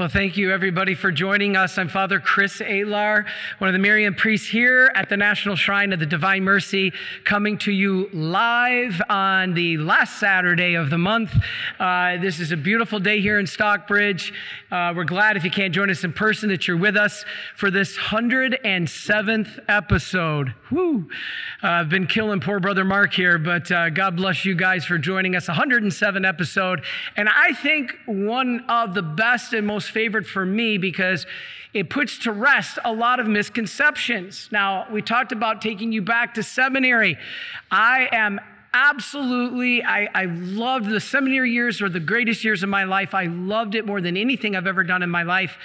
Well, thank you everybody for joining us. I'm Father Chris Alar, one of the Marian priests here at the National Shrine of the Divine Mercy, coming to you live on the last Saturday of the month. Uh, this is a beautiful day here in Stockbridge. Uh, we're glad if you can't join us in person that you're with us for this 107th episode. Woo! Uh, I've been killing poor brother Mark here, but uh, God bless you guys for joining us. 107 episode, and I think one of the best and most favorite for me because it puts to rest a lot of misconceptions. Now, we talked about taking you back to seminary. I am absolutely, I, I loved the seminary years were the greatest years of my life. I loved it more than anything I've ever done in my life.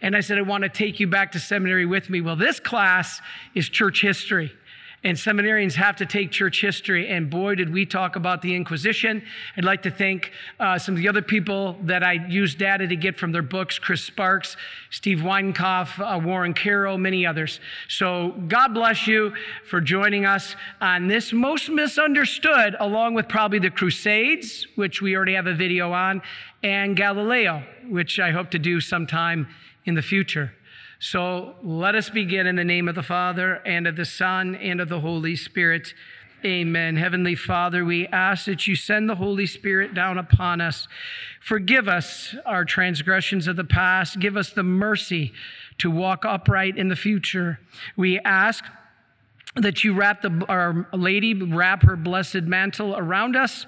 And I said, I want to take you back to seminary with me. Well, this class is church history. And seminarians have to take church history. And boy, did we talk about the Inquisition. I'd like to thank uh, some of the other people that I used data to get from their books Chris Sparks, Steve Weidenkopf, uh, Warren Carroll, many others. So God bless you for joining us on this most misunderstood, along with probably the Crusades, which we already have a video on, and Galileo, which I hope to do sometime in the future. So let us begin in the name of the Father and of the Son and of the Holy Spirit. Amen. Heavenly Father, we ask that you send the Holy Spirit down upon us. Forgive us our transgressions of the past. Give us the mercy to walk upright in the future. We ask that you wrap the, our lady, wrap her blessed mantle around us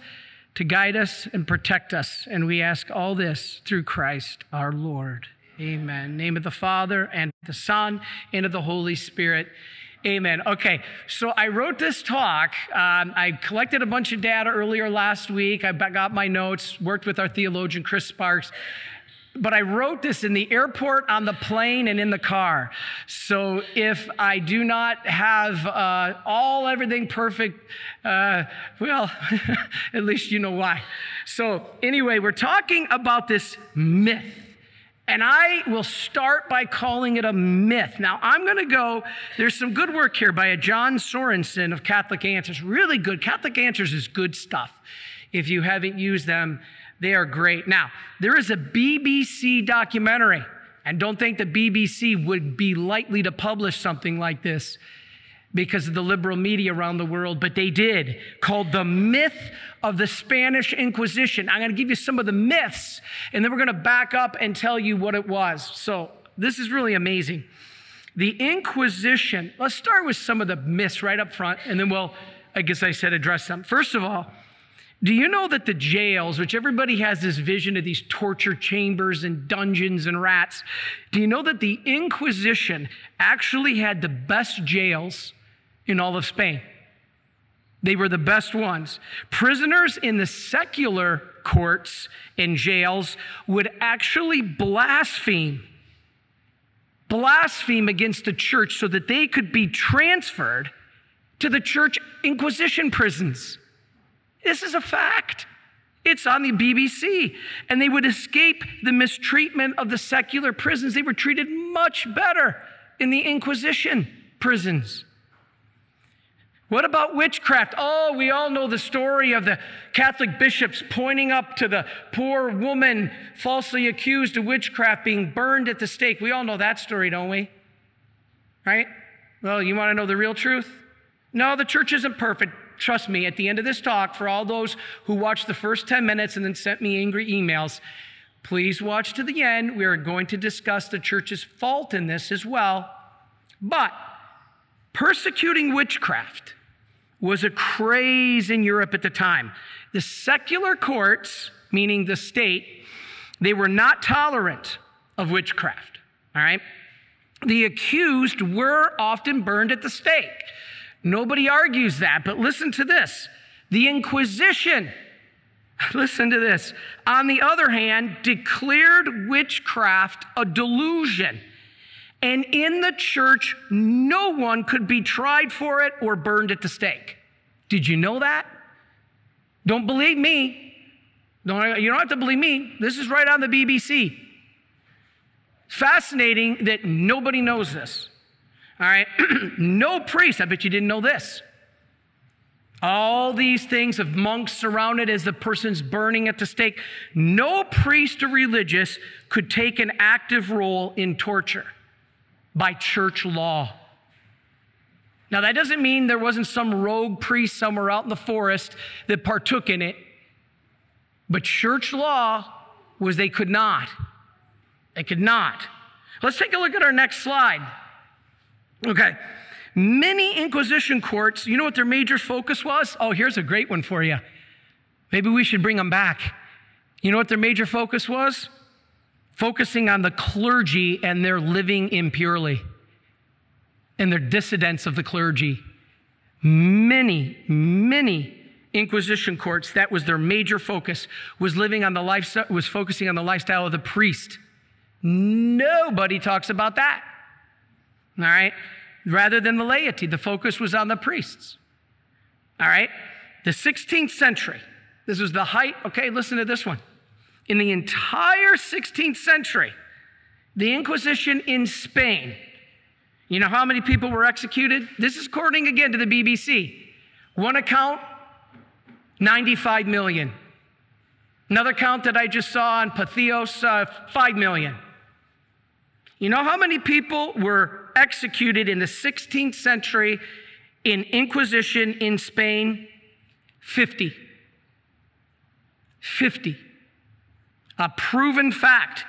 to guide us and protect us. And we ask all this through Christ our Lord. Amen. Name of the Father and the Son and of the Holy Spirit. Amen. Okay, so I wrote this talk. Um, I collected a bunch of data earlier last week. I got my notes, worked with our theologian, Chris Sparks. But I wrote this in the airport, on the plane, and in the car. So if I do not have uh, all everything perfect, uh, well, at least you know why. So, anyway, we're talking about this myth and I will start by calling it a myth. Now, I'm going to go, there's some good work here by a John Sorensen of Catholic Answers. Really good. Catholic Answers is good stuff. If you haven't used them, they are great. Now, there is a BBC documentary, and don't think the BBC would be likely to publish something like this because of the liberal media around the world, but they did, called The Myth of the Spanish Inquisition. I'm going to give you some of the myths, and then we're going to back up and tell you what it was. So, this is really amazing. The Inquisition, let's start with some of the myths right up front, and then we'll, I guess I said, address them. First of all, do you know that the jails, which everybody has this vision of these torture chambers and dungeons and rats, do you know that the Inquisition actually had the best jails in all of Spain. They were the best ones. Prisoners in the secular courts and jails would actually blaspheme, blaspheme against the church so that they could be transferred to the church inquisition prisons. This is a fact. It's on the BBC. And they would escape the mistreatment of the secular prisons. They were treated much better in the Inquisition prisons. What about witchcraft? Oh, we all know the story of the Catholic bishops pointing up to the poor woman falsely accused of witchcraft being burned at the stake. We all know that story, don't we? Right? Well, you want to know the real truth? No, the church isn't perfect. Trust me, at the end of this talk, for all those who watched the first 10 minutes and then sent me angry emails, please watch to the end. We are going to discuss the church's fault in this as well. But persecuting witchcraft was a craze in Europe at the time. The secular courts, meaning the state, they were not tolerant of witchcraft, all right? The accused were often burned at the stake. Nobody argues that, but listen to this. The Inquisition, listen to this, on the other hand, declared witchcraft a delusion. And in the church, no one could be tried for it or burned at the stake. Did you know that? Don't believe me. Don't, you don't have to believe me. This is right on the BBC. Fascinating that nobody knows this. All right. no priest, I bet you didn't know this. All these things of monks surrounded as the person's burning at the stake. No priest or religious could take an active role in torture by church law. Now, that doesn't mean there wasn't some rogue priest somewhere out in the forest that partook in it, but church law was they could not. They could not. Let's take a look at our next slide. Okay. Many Inquisition courts, you know what their major focus was? Oh, here's a great one for you. Maybe we should bring them back. You know what their major focus was? Focusing on the clergy and their living impurely and their dissidents of the clergy. Many, many Inquisition courts, that was their major focus, was living on the lifestyle, was focusing on the lifestyle of the priest. Nobody talks about that. All right? rather than the laity. The focus was on the priests. All right? The 16th century, this was the height. Okay, listen to this one. In the entire 16th century, the Inquisition in Spain, you know how many people were executed? This is according again to the BBC. One account, 95 million. Another count that I just saw on Patheos, uh, 5 million. You know how many people were executed in the 16th century in Inquisition in Spain? 50. 50. A proven fact,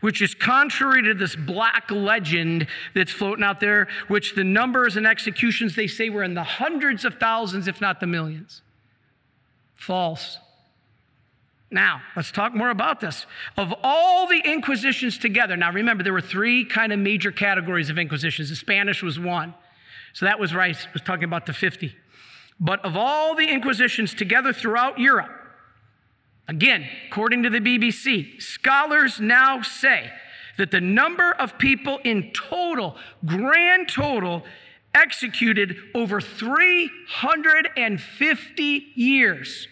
which is contrary to this black legend that's floating out there, which the numbers and executions they say were in the hundreds of thousands, if not the millions. False. Now, let's talk more about this. Of all the inquisitions together, now remember, there were three kind of major categories of inquisitions. The Spanish was one. So that was right, was talking about the 50. But of all the inquisitions together throughout Europe, again, according to the BBC, scholars now say that the number of people in total, grand total, executed over 350 years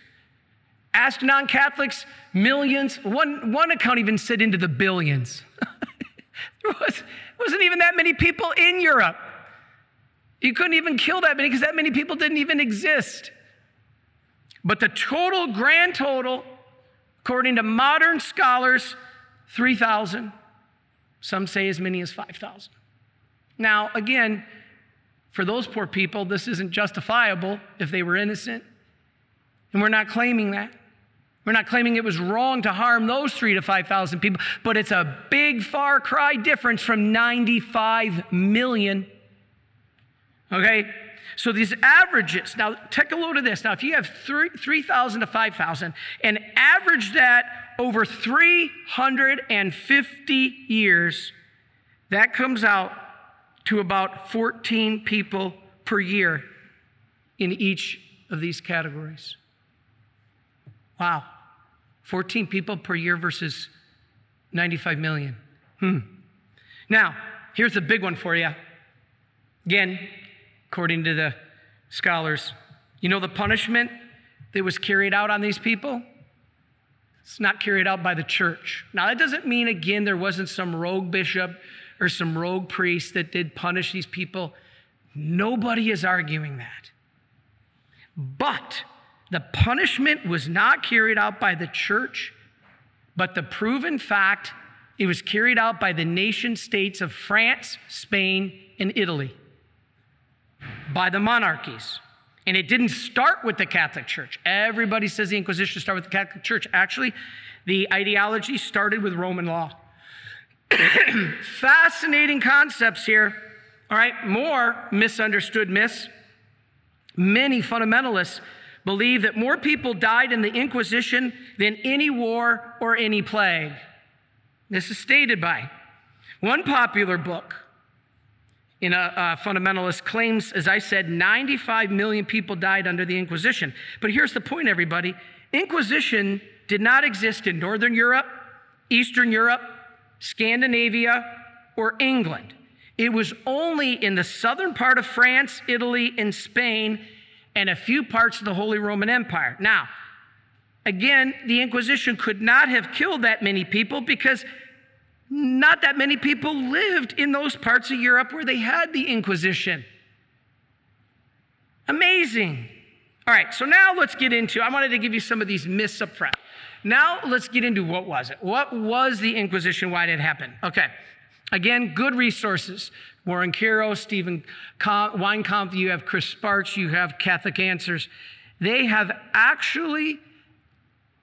Ask non Catholics, millions. One, one account even said into the billions. there was, wasn't even that many people in Europe. You couldn't even kill that many because that many people didn't even exist. But the total, grand total, according to modern scholars, 3,000. Some say as many as 5,000. Now, again, for those poor people, this isn't justifiable if they were innocent. And we're not claiming that. We're not claiming it was wrong to harm those three to 5,000 people, but it's a big far cry difference from 95 million. Okay? So these averages, now take a load of this. Now, if you have 3,000 to 5,000 and average that over 350 years, that comes out to about 14 people per year in each of these categories. Wow. 14 people per year versus 95 million. Hmm. Now, here's a big one for you. Again, according to the scholars, you know the punishment that was carried out on these people? It's not carried out by the church. Now, that doesn't mean, again, there wasn't some rogue bishop or some rogue priest that did punish these people. Nobody is arguing that. But the punishment was not carried out by the church, but the proven fact it was carried out by the nation states of France, Spain, and Italy, by the monarchies. And it didn't start with the Catholic Church. Everybody says the Inquisition started with the Catholic Church. Actually, the ideology started with Roman law. Fascinating concepts here. All right, more misunderstood myths. Many fundamentalists believe that more people died in the Inquisition than any war or any plague. This is stated by one popular book in a, fundamentalist claims, as I said, 95 million people died under the Inquisition. But here's the point, everybody Inquisition did not exist in Northern Europe, Eastern Europe, Scandinavia, or England. It was only in the southern part of France, Italy, and Spain and a few parts of the Holy Roman Empire. Now, again, the Inquisition could not have killed that many people because not that many people lived in those parts of Europe where they had the Inquisition. Amazing. All right, so now let's get into, I wanted to give you some of these myths up front. Now let's get into what was it? What was the Inquisition? Why did it happen? Okay. Again, good resources. Warren Carroll, Stephen Weidenkopf, you have Chris Sparks, you have Catholic Answers. They have actually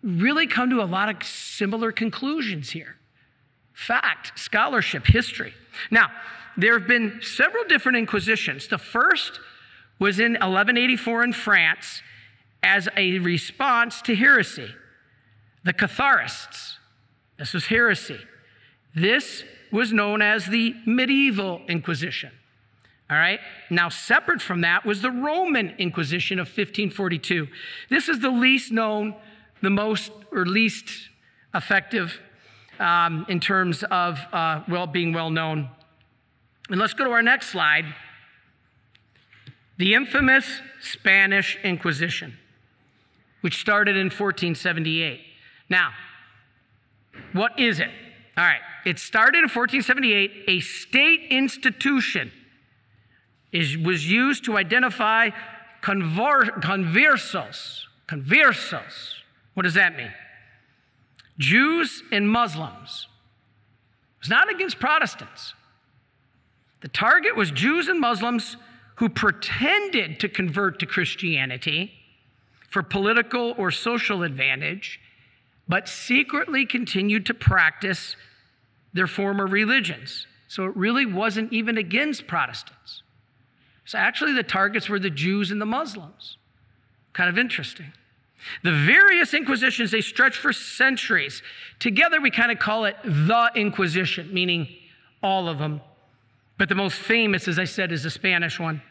really come to a lot of similar conclusions here. Fact, scholarship, history. Now, there have been several different inquisitions. The first was in 1184 in France as a response to heresy. The Catharists, this was heresy. This was known as the medieval Inquisition. All right. Now, separate from that was the Roman Inquisition of 1542. This is the least known, the most or least effective um, in terms of uh, well being well known. And let's go to our next slide. The infamous Spanish Inquisition, which started in 1478. Now, what is it? All right, it started in 1478. A state institution is, was used to identify conver- conversos. Conversos. What does that mean? Jews and Muslims. It's not against Protestants. The target was Jews and Muslims who pretended to convert to Christianity for political or social advantage, but secretly continued to practice their former religions. So it really wasn't even against Protestants. So actually, the targets were the Jews and the Muslims. Kind of interesting. The various inquisitions, they stretch for centuries. Together, we kind of call it the Inquisition, meaning all of them. But the most famous, as I said, is the Spanish one.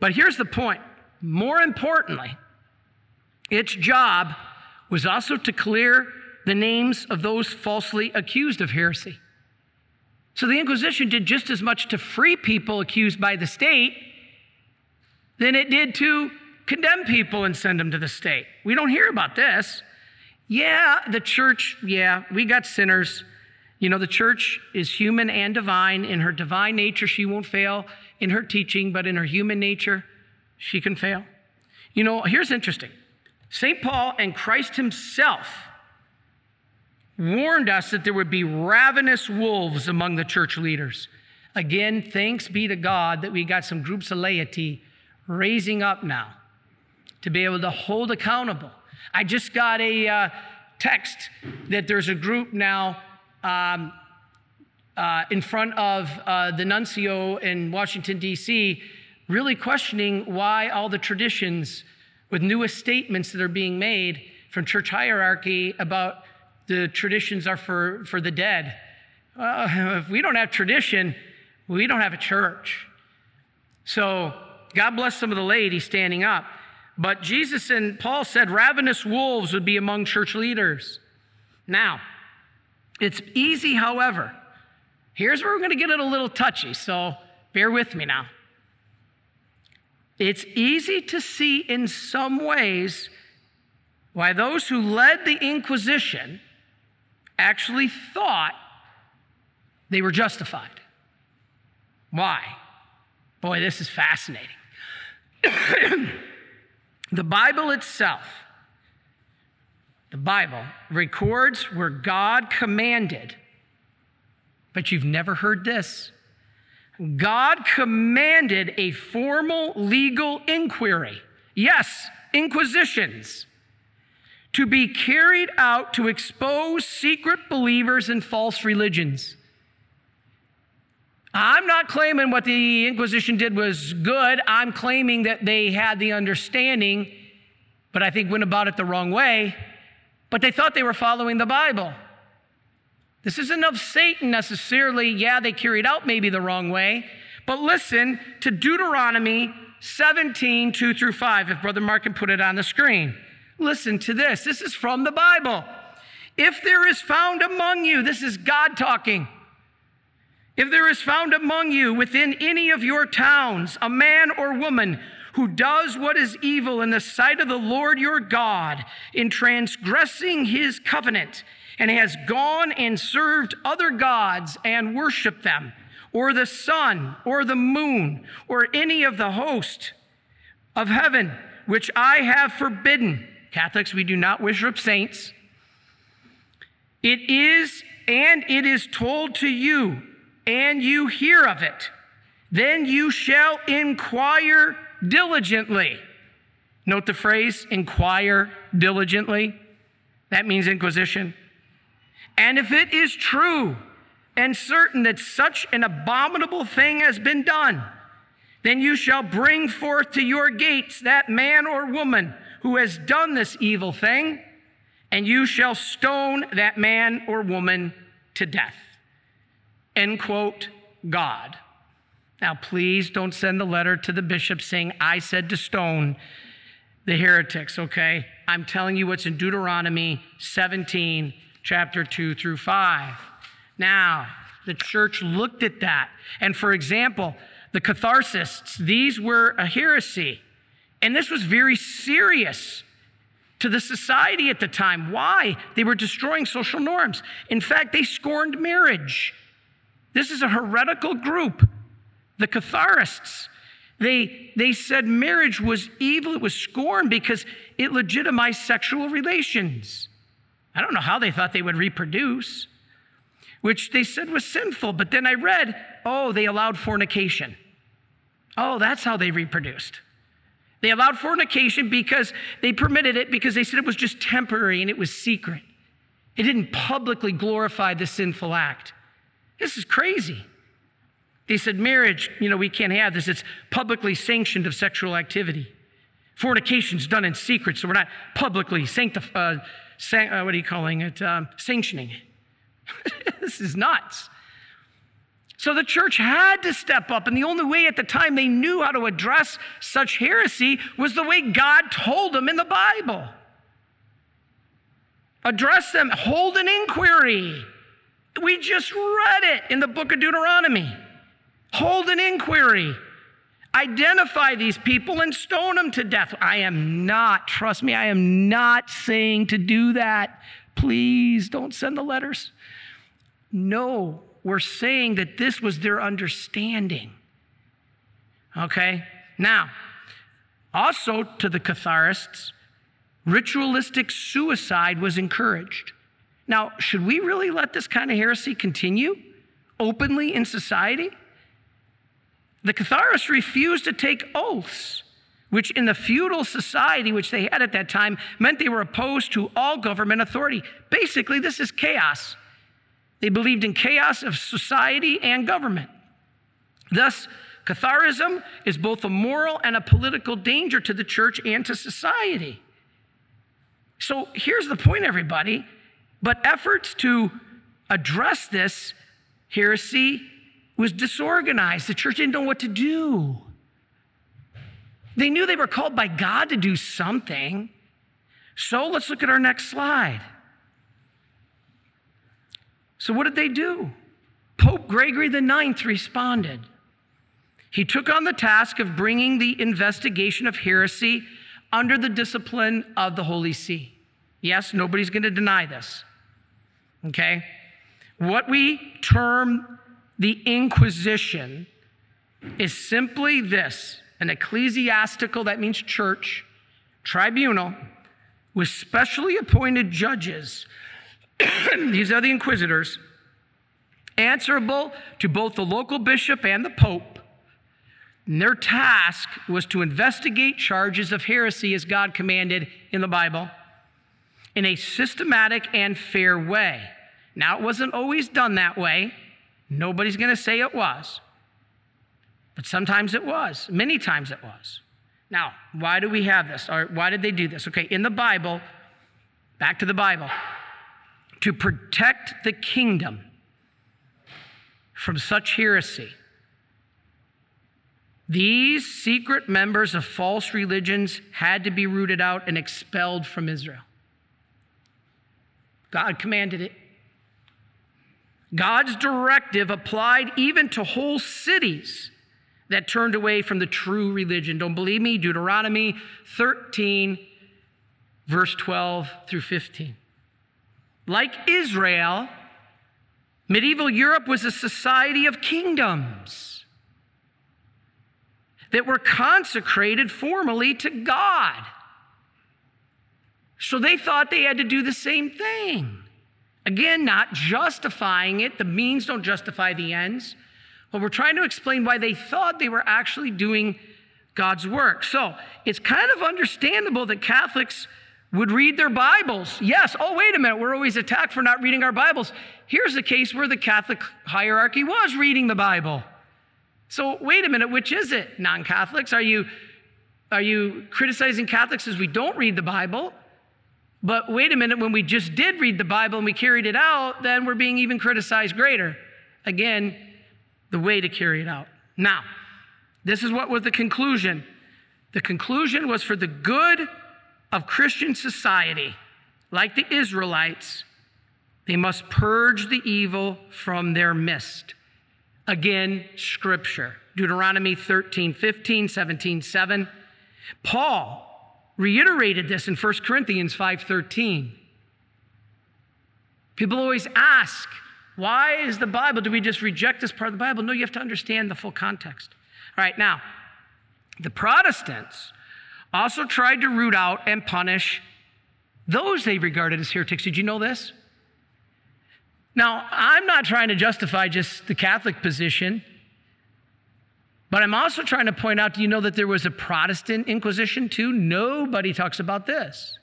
But here's the point more importantly, its job was also to clear the names of those falsely accused of heresy. So the Inquisition did just as much to free people accused by the state than it did to condemn people and send them to the state. We don't hear about this. Yeah, the church, yeah, we got sinners. You know, the church is human and divine. In her divine nature, she won't fail in her teaching, but in her human nature, she can fail. You know, here's interesting St. Paul and Christ himself warned us that there would be ravenous wolves among the church leaders. Again, thanks be to God that we got some groups of laity raising up now to be able to hold accountable. I just got a uh, text that there's a group now um, uh, in front of uh, the nuncio in Washington, D.C., really questioning why all the traditions with newest statements that are being made from church hierarchy about the traditions are for, for the dead. if we don't have tradition, we don't have a church. So, God bless some of the ladies standing up. But Jesus and Paul said ravenous wolves would be among church leaders. Now, it's easy, however. Here's where we're going to get it a little touchy, so bear with me now. It's easy to see in some ways why those who led the Inquisition actually thought they were justified. Why? Boy, this is fascinating. The Bible itself, the Bible records where God commanded, but you've never heard this. God commanded a formal legal inquiry. Yes, inquisitions to be carried out to expose secret believers in false religions. I'm not claiming what the Inquisition did was good. I'm claiming that they had the understanding, but I think went about it the wrong way. But they thought they were following the Bible. This isn't of Satan necessarily. Yeah, they carried out maybe the wrong way. But listen to Deuteronomy 17, 2 through 5, if Brother Mark can put it on the screen. Listen to this. This is from the Bible. If there is found among you, this is God talking. If there is found among you within any of your towns a man or woman who does what is evil in the sight of the Lord your God in transgressing his covenant, and has gone and served other gods and worshiped them, or the sun, or the moon, or any of the host of heaven, which I have forbidden. Catholics, we do not worship saints. It is, and it is told to you, and you hear of it. Then you shall inquire diligently. Note the phrase, inquire diligently. That means inquisition. And if it is true and certain that such an abominable thing has been done, then you shall bring forth to your gates that man or woman who has done this evil thing, and you shall stone that man or woman to death. End quote, God. Now, please don't send the letter to the bishop saying, I said to stone the heretics, okay? I'm telling you what's in Deuteronomy 17, chapter 2 through 5. Now, the church looked at that. And for example, the Catharists, these were a heresy. And this was very serious to the society at the time. Why? They were destroying social norms. In fact, they scorned marriage. This is a heretical group, the Catharists. They, they said marriage was evil, it was scorned because it legitimized sexual relations. I don't know how they thought they would reproduce, which they said was sinful. But then I read, oh, they allowed fornication. Oh, that's how they reproduced. They allowed fornication because they permitted it because they said it was just temporary and it was secret. It didn't publicly glorify the sinful act. This is crazy. They said marriage, you know, we can't have this. It's publicly sanctioned of sexual activity. Fornication's done in secret, so we're not publicly sanctif- uh, san- uh, what are you calling it? Um, sanctioning. this is nuts. So the church had to step up, and the only way at the time they knew how to address such heresy was the way God told them in the Bible. Address them, hold an inquiry. We just read it in the book of Deuteronomy. Hold an inquiry. Identify these people and stone them to death. I am not, trust me, I am not saying to do that. Please don't send the letters. No, we're saying that this was their understanding. Okay? Now, also to the Catharists, ritualistic suicide was encouraged. Now, should we really let this kind of heresy continue openly in society? The Catharists refused to take oaths, which in the feudal society which they had at that time meant they were opposed to all government authority. Basically, this is chaos. They believed in chaos of society and government. Thus, Catharism is both a moral and a political danger to the church and to society. So here's the point, everybody. But efforts to address this heresy was disorganized. The church didn't know what to do. They knew they were called by God to do something. So let's look at our next slide. So, what did they do? Pope Gregory IX responded. He took on the task of bringing the investigation of heresy under the discipline of the Holy See. Yes, nobody's going to deny this. Okay? What we term the Inquisition is simply this an ecclesiastical, that means church, tribunal with specially appointed judges these are the inquisitors, answerable to both the local bishop and the pope. And their task was to investigate charges of heresy as God commanded in the Bible in a systematic and fair way. Now, it wasn't always done that way. Nobody's going to say it was. But sometimes it was. Many times it was. Now, why do we have this? Or why did they do this? Okay, in the Bible, back to the Bible to protect the kingdom from such heresy. These secret members of false religions had to be rooted out and expelled from Israel. God commanded it. God's directive applied even to whole cities that turned away from the true religion. Don't believe me? Deuteronomy 13, verse 12 through 15. Like Israel, medieval Europe was a society of kingdoms. that were consecrated formally to God. So they thought they had to do the same thing. Again, not justifying it, the means don't justify the ends. But we're trying to explain why they thought they were actually doing God's work. So it's kind of understandable that Catholics would read their Bibles. Yes, oh, wait a minute, we're always attacked for not reading our Bibles. Here's a case where the Catholic hierarchy was reading the Bible. So wait a minute, which is it? Non Catholics? Are you, are you criticizing Catholics as we don't read the Bible? But wait a minute, when we just did read the Bible and we carried it out, then we're being even criticized greater. Again, the way to carry it out. Now, this is what was the conclusion. The conclusion was for the good of Christian society, like the Israelites, they must purge the evil from their midst. Again, scripture. Deuteronomy 13, 15, 17, 7. Paul reiterated this in 1 Corinthians 5:13. People always ask, why is the Bible? Do we just reject this part of the Bible? No, you have to understand the full context. All right, now, the Protestants also tried to root out and punish those they regarded as heretics. Did you know this? Now, I'm not trying to justify just the Catholic position, but I'm also trying to point out do you know that there was a Protestant Inquisition too? Nobody talks about this.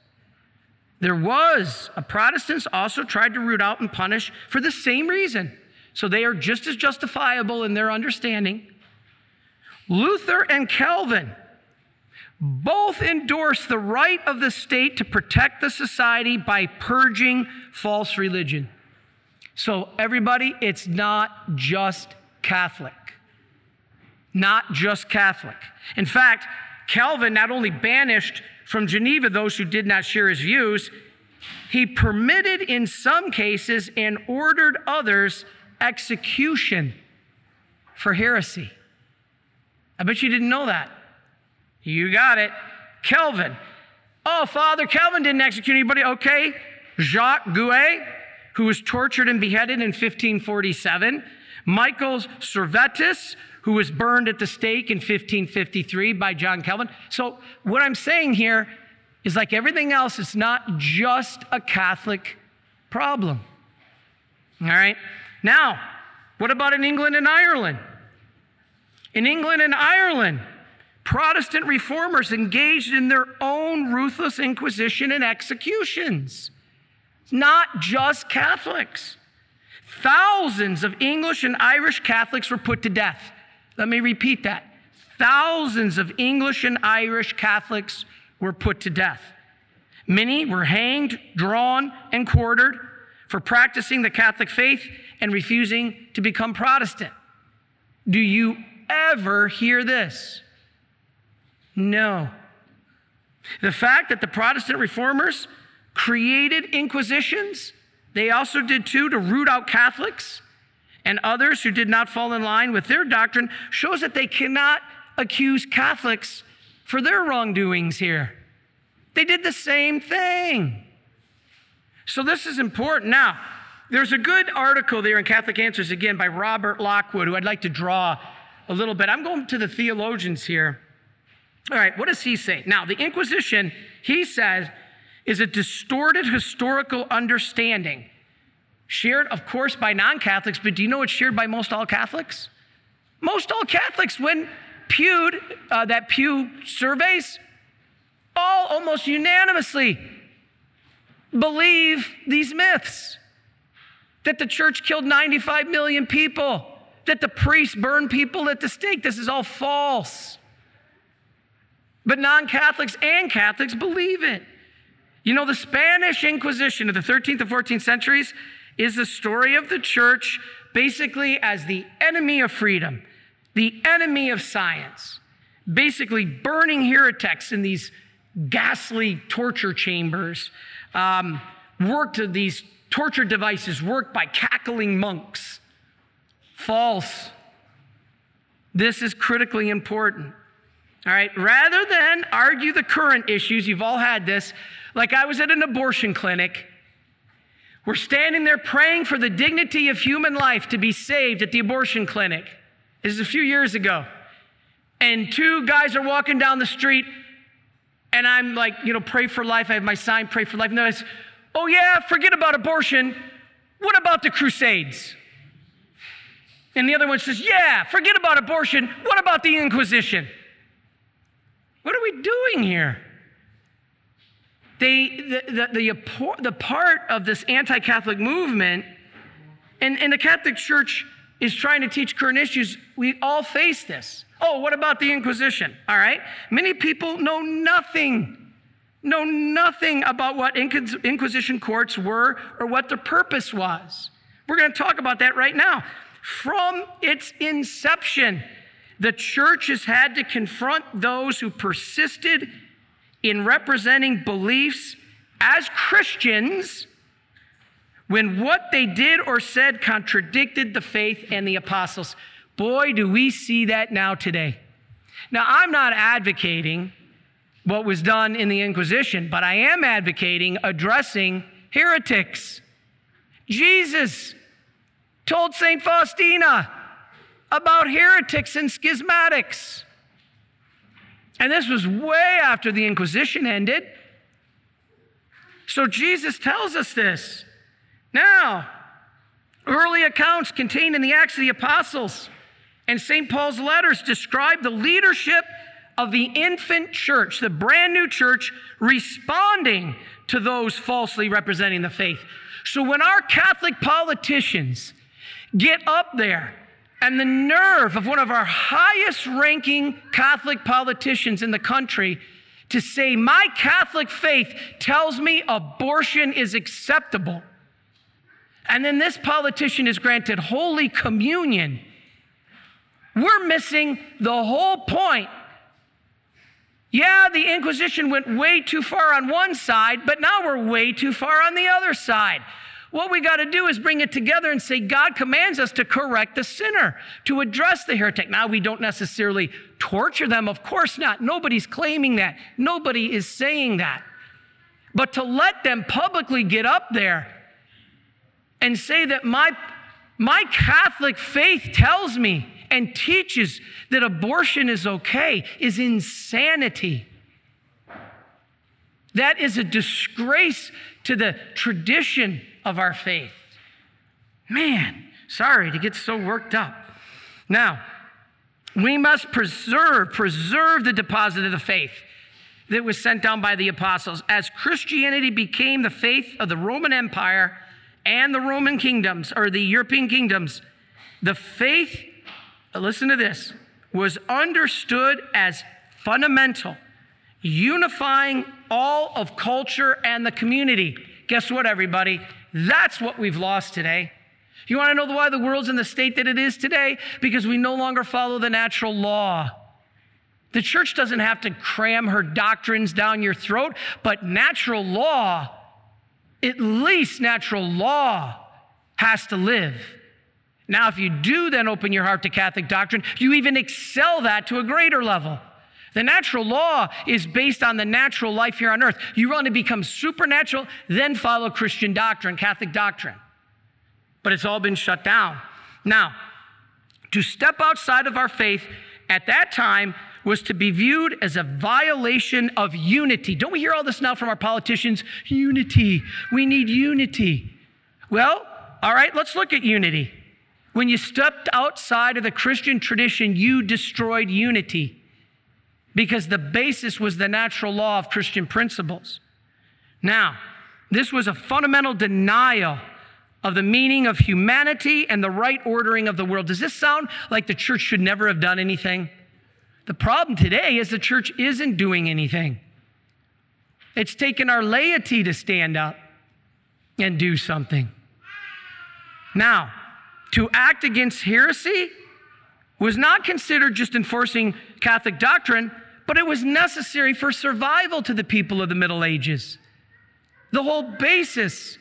There was. A Protestants also tried to root out and punish for the same reason. So they are just as justifiable in their understanding. Luther and Calvin both endorse the right of the state to protect the society by purging false religion. So, everybody, it's not just Catholic. Not just Catholic. In fact, Calvin not only banished from Geneva those who did not share his views, he permitted in some cases and ordered others execution for heresy. I bet you didn't know that. You got it. Calvin. Oh, Father Calvin didn't execute anybody. Okay. Jacques Gruet, who was tortured and beheaded in 1547. Michael Servetus, who was burned at the stake in 1553 by John Calvin. So, what I'm saying here is like everything else, it's not just a Catholic problem. All right? Now, what about in England and Ireland? In England and Ireland, Protestant reformers engaged in their own ruthless inquisition and executions. Not just Catholics. Thousands of English and Irish Catholics were put to death. Let me repeat that. Thousands of English and Irish Catholics were put to death. Many were hanged, drawn, and quartered for practicing the Catholic faith and refusing to become Protestant. Do you ever hear this? No. The fact that the Protestant reformers created inquisitions, they also did too to root out Catholics and others who did not fall in line with their doctrine, shows that they cannot accuse Catholics for their wrongdoings here. They did the same thing. So this is important. Now, there's a good article there in Catholic Answers again by Robert Lockwood, who I'd like to draw a little bit. I'm going to the theologians here. All right, what does he say? Now, the Inquisition, he says, is a distorted historical understanding, shared, of course, by non Catholics, but do you know it's shared by most all Catholics? Most all Catholics, when pewed, uh, that Pew surveys, all almost unanimously believe these myths that the church killed 95 million people, that the priests burned people at the stake. This is all false. But non Catholics and Catholics believe it. You know, the Spanish Inquisition of the 13th and 14th centuries is the story of the church basically as the enemy of freedom, the enemy of science, basically burning heretics in these ghastly torture chambers, um, worked these torture devices worked by cackling monks. False. This is critically important. All right, rather than argue the current issues, you've all had this. Like I was at an abortion clinic. We're standing there praying for the dignity of human life to be saved at the abortion clinic. This is a few years ago. and two guys are walking down the street, and I'm like, you know, pray for life. I have my sign, pray for life. And I say, oh, yeah, forget about abortion. What about the Crusades? And the other one says, yeah, forget about abortion. What about the Inquisition? What are we doing here? They, the, the, the, the part of this anti Catholic movement, and, and the Catholic Church is trying to teach current issues, we all face this. Oh, what about the Inquisition? All right. Many people know nothing, know nothing about what Inquisition courts were or what the purpose was. We're going to talk about that right now. From its inception, the church has had to confront those who persisted in representing beliefs as Christians when what they did or said contradicted the faith and the apostles. Boy, do we see that now today. Now, I'm not advocating what was done in the Inquisition, but I am advocating addressing heretics. Jesus told St. Faustina about heretics and schismatics. And this was way after the Inquisition ended. So Jesus tells us this. Now, early accounts contained in the Acts of the Apostles and St. Paul's letters describe the leadership of the infant church, the brand new church, responding to those falsely representing the faith. So when our Catholic politicians get up there and the nerve of one of our highest ranking Catholic politicians in the country to say, My Catholic faith tells me abortion is acceptable. And then this politician is granted Holy Communion we're missing the whole point. Yeah, the Inquisition went way too far on one side, but now we're way too far on the other side. What we got to do is bring it together and say, God commands us to correct the sinner, to address the heretic. Now, we don't necessarily torture them, of course not. Nobody's claiming that. Nobody is saying that. But to let them publicly get up there and say that my, my Catholic faith tells me and teaches that abortion is okay is insanity. That is a disgrace to the tradition of our faith. Man, sorry to get so worked up. Now, we must preserve, preserve the deposit of the faith that was sent down by the apostles. As Christianity became the faith of the Roman Empire and the Roman kingdoms, or the European kingdoms, the faith listen to this, was understood as fundamental, unifying all of culture and the community. Guess what, everybody? That's what we've lost today. You want to know why the world's in the state that it is today? Because we no longer follow the natural law. The church doesn't have to cram her doctrines down your throat, but natural law, at least natural law, has to live. Now, if you do then open your heart to Catholic doctrine, you even excel that to a greater level. The natural law is based on the natural life here on earth. You want to become supernatural, then follow Christian doctrine, Catholic doctrine. But it's all been shut down. Now, to step outside of our faith at that time was to be viewed as a violation of unity. Don't we hear all this now from our politicians? Unity. We need unity. Well, all right, let's look at unity. When you stepped outside of the Christian tradition, you destroyed unity because the basis was the natural law of Christian principles. Now, this was a fundamental denial of the meaning of humanity and the right ordering of the world. Does this sound like the church should never have done anything? The problem today is the church isn't doing anything. It's taken our laity to stand up and do something. Now, to act against heresy was not considered just enforcing Catholic doctrine, but it was necessary for survival to the people of the Middle Ages. The whole basis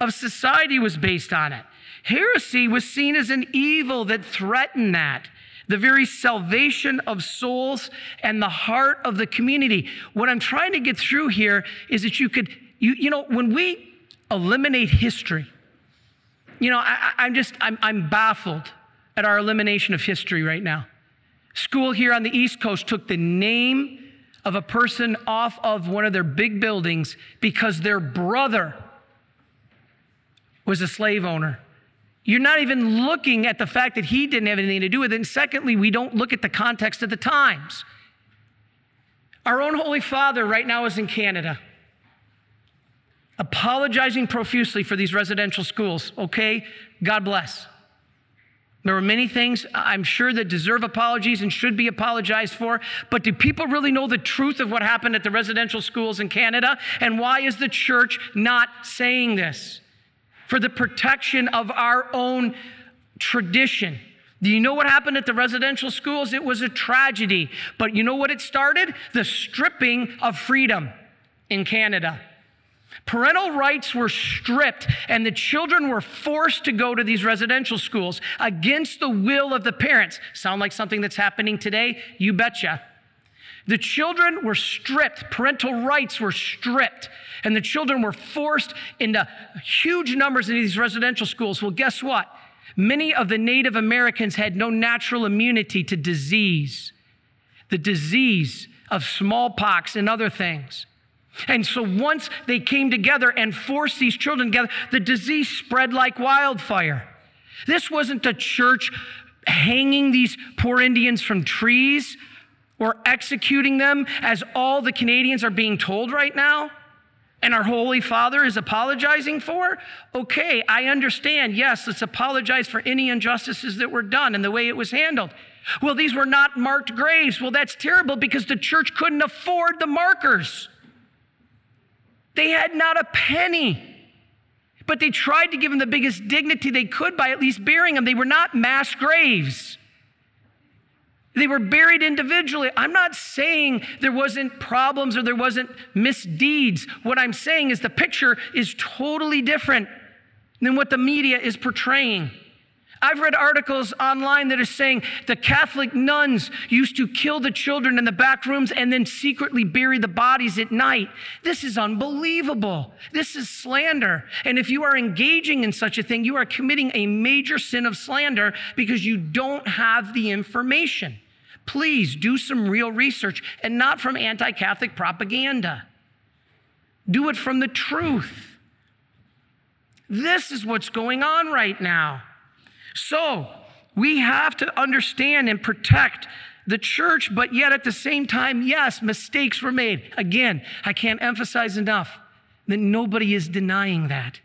of society was based on it. Heresy was seen as an evil that threatened that, the very salvation of souls and the heart of the community. What I'm trying to get through here is that you could, you, you know, when we eliminate history, you know, I, am just, I'm, I'm baffled at our elimination of history right now. School here on the East Coast took the name of a person off of one of their big buildings because their brother was a slave owner. You're not even looking at the fact that he didn't have anything to do with it. And secondly, we don't look at the context of the times. Our own Holy Father right now is in Canada, apologizing profusely for these residential schools. Okay, God bless. There are many things I'm sure that deserve apologies and should be apologized for, but do people really know the truth of what happened at the residential schools in Canada? And why is the church not saying this? For the protection of our own tradition. Do you know what happened at the residential schools? It was a tragedy. But you know what it started? The stripping of freedom in Canada. Parental rights were stripped, and the children were forced to go to these residential schools against the will of the parents. Sound like something that's happening today? You betcha. The children were stripped, parental rights were stripped, and the children were forced into huge numbers in these residential schools. Well, guess what? Many of the Native Americans had no natural immunity to disease, the disease of smallpox and other things. And so once they came together and forced these children together, the disease spread like wildfire. This wasn't the church hanging these poor Indians from trees or executing them as all the Canadians are being told right now and our Holy Father is apologizing for? Okay, I understand. Yes, let's apologize for any injustices that were done and the way it was handled. Well, these were not marked graves. Well, that's terrible because the church couldn't afford the markers. They had not a penny. But they tried to give them the biggest dignity they could by at least burying them. They were not mass graves. They were buried individually. I'm not saying there wasn't problems or there wasn't misdeeds. What I'm saying is the picture is totally different than what the media is portraying. I've read articles online that are saying the Catholic nuns used to kill the children in the back rooms and then secretly bury the bodies at night. This is unbelievable. This is slander. And if you are engaging in such a thing, you are committing a major sin of slander because you don't have the information. Please do some real research and not from anti Catholic propaganda. Do it from the truth. This is what's going on right now. So, we have to understand and protect the church, but yet at the same time, yes, mistakes were made. Again, I can't emphasize enough that nobody is denying that.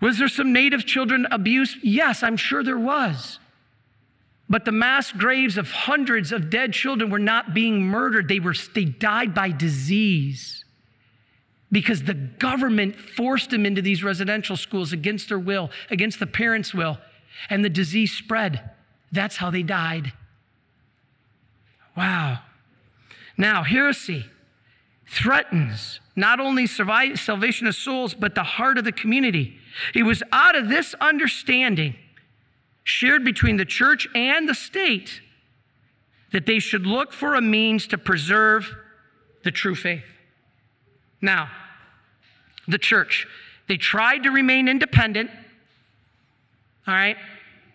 Was there some native children abuse? Yes, I'm sure there was. But the mass graves of hundreds of dead children were not being murdered, they, were, they died by disease because the government forced them into these residential schools against their will, against the parents' will, and the disease spread. That's how they died. Wow. Now, heresy threatens not only salvation of souls, but the heart of the community. It was out of this understanding shared between the church and the state that they should look for a means to preserve the true faith. Now, the church, they tried to remain independent, all right,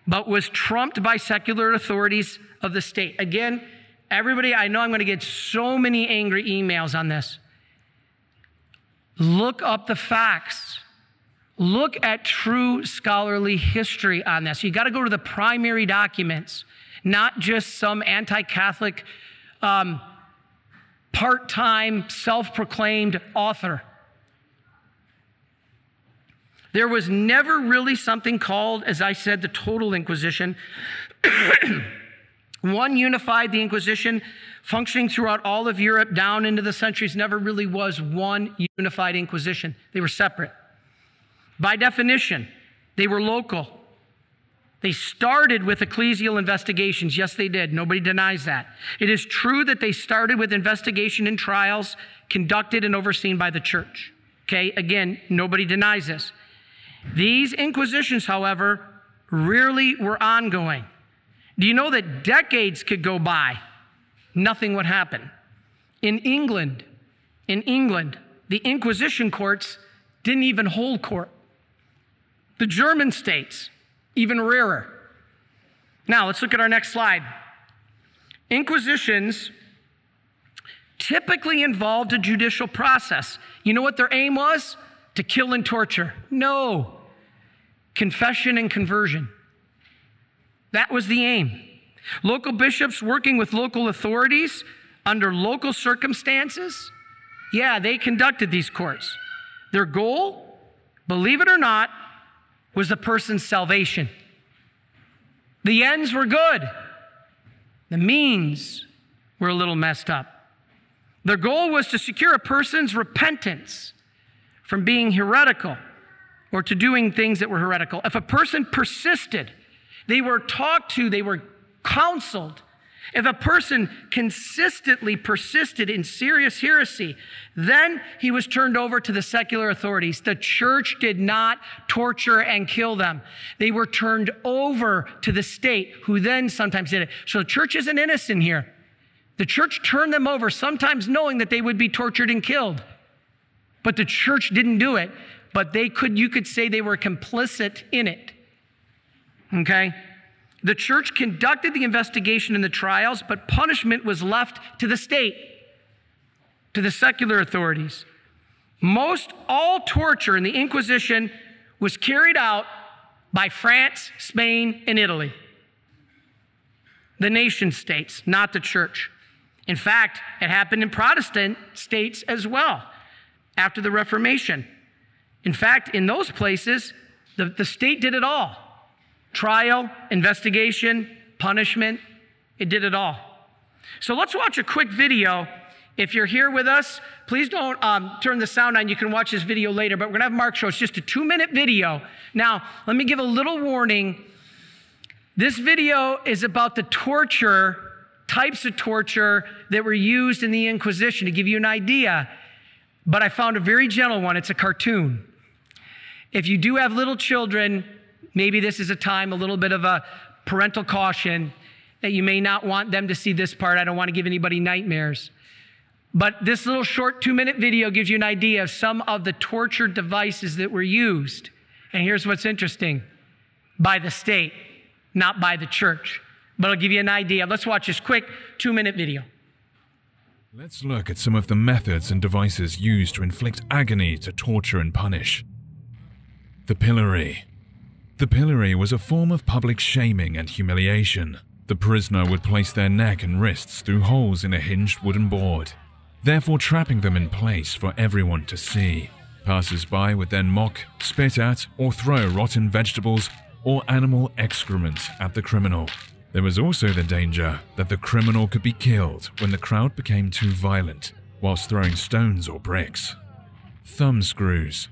but was trumped by secular authorities of the state. Again, everybody, I know I'm going to get so many angry emails on this. Look up the facts. Look at true scholarly history on this. You got to go to the primary documents, not just some anti Catholic, um, part time, self proclaimed author. There was never really something called, as I said, the total Inquisition. One unified the Inquisition, functioning throughout all of Europe down into the centuries, never really was one unified Inquisition. They were separate. By definition, they were local. They started with ecclesial investigations. Yes, they did. Nobody denies that. It is true that they started with investigation and trials conducted and overseen by the church. Okay, again, nobody denies this. These inquisitions, however, rarely were ongoing. Do you know that decades could go by? Nothing would happen. In England, in England, the Inquisition courts didn't even hold court. The German states, even rarer. Now, let's look at our next slide. Inquisitions typically involved a judicial process. You know what their aim was? To kill and torture. No. Confession and conversion. That was the aim. Local bishops working with local authorities under local circumstances, yeah, they conducted these courts. Their goal, believe it or not, was the person's salvation. The ends were good, the means were a little messed up. Their goal was to secure a person's repentance from being heretical or to doing things that were heretical. If a person persisted, they were talked to, they were counseled. If a person consistently persisted in serious heresy, then he was turned over to the secular authorities. The church did not torture and kill them. They were turned over to the state, who then sometimes did it. So the church isn't innocent here. The church turned them over, sometimes knowing that they would be tortured and killed. But the church didn't do it, but they could, you could say they were complicit in it. Okay? The church conducted the investigation and the trials, but punishment was left to the state, to the secular authorities. Most all torture in the Inquisition was carried out by France, Spain, and Italy. The nation states, not the church. In fact, it happened in Protestant states as well after the Reformation. In fact, in those places, the, the state did it all trial, investigation, punishment, it did it all. So let's watch a quick video. If you're here with us, please don't um, turn the sound on. You can watch this video later, but we're going to have Mark show. It's just a two minute video. Now, let me give a little warning. This video is about the torture types of torture that were used in the Inquisition to give you an idea. But I found a very gentle one. It's a cartoon. If you do have little children, maybe this is a time, a little bit of a parental caution that you may not want them to see this part. I don't want to give anybody nightmares. But this little short two minute video gives you an idea of some of the torture devices that were used. And here's what's interesting by the state, not by the church but I'll give you an idea. Let's watch this quick two minute video. Let's look at some of the methods and devices used to inflict agony to torture and punish. The pillory. The pillory was a form of public shaming and humiliation. The prisoner would place their neck and wrists through holes in a hinged wooden board, therefore trapping them in place for everyone to see. Passers by would then mock, spit at, or throw rotten vegetables or animal excrement at the criminal. There was also the danger that the criminal could be killed when the crowd became too violent, whilst throwing stones or bricks. Thumb screws.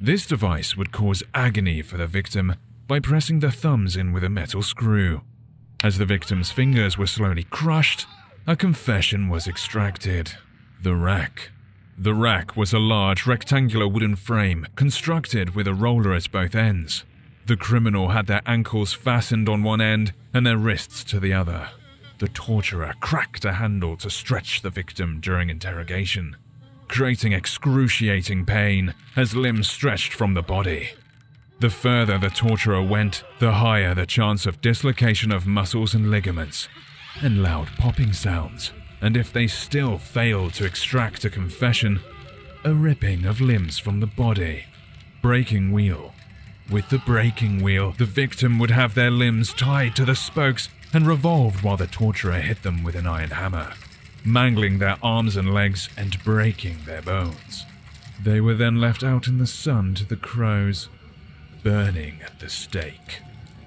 This device would cause agony for the victim by pressing the thumbs in with a metal screw. As the victim's fingers were slowly crushed, a confession was extracted. The rack. The rack was a large rectangular wooden frame constructed with a roller at both ends. The criminal had their ankles fastened on one end and their wrists to the other. The torturer cracked a handle to stretch the victim during interrogation, creating excruciating pain as limbs stretched from the body. The further the torturer went, the higher the chance of dislocation of muscles and ligaments, and loud popping sounds. And if they still failed to extract a confession, a ripping of limbs from the body. Breaking wheel with the breaking wheel, the victim would have their limbs tied to the spokes and revolved while the torturer hit them with an iron hammer, mangling their arms and legs and breaking their bones. They were then left out in the sun to the crows, burning at the stake.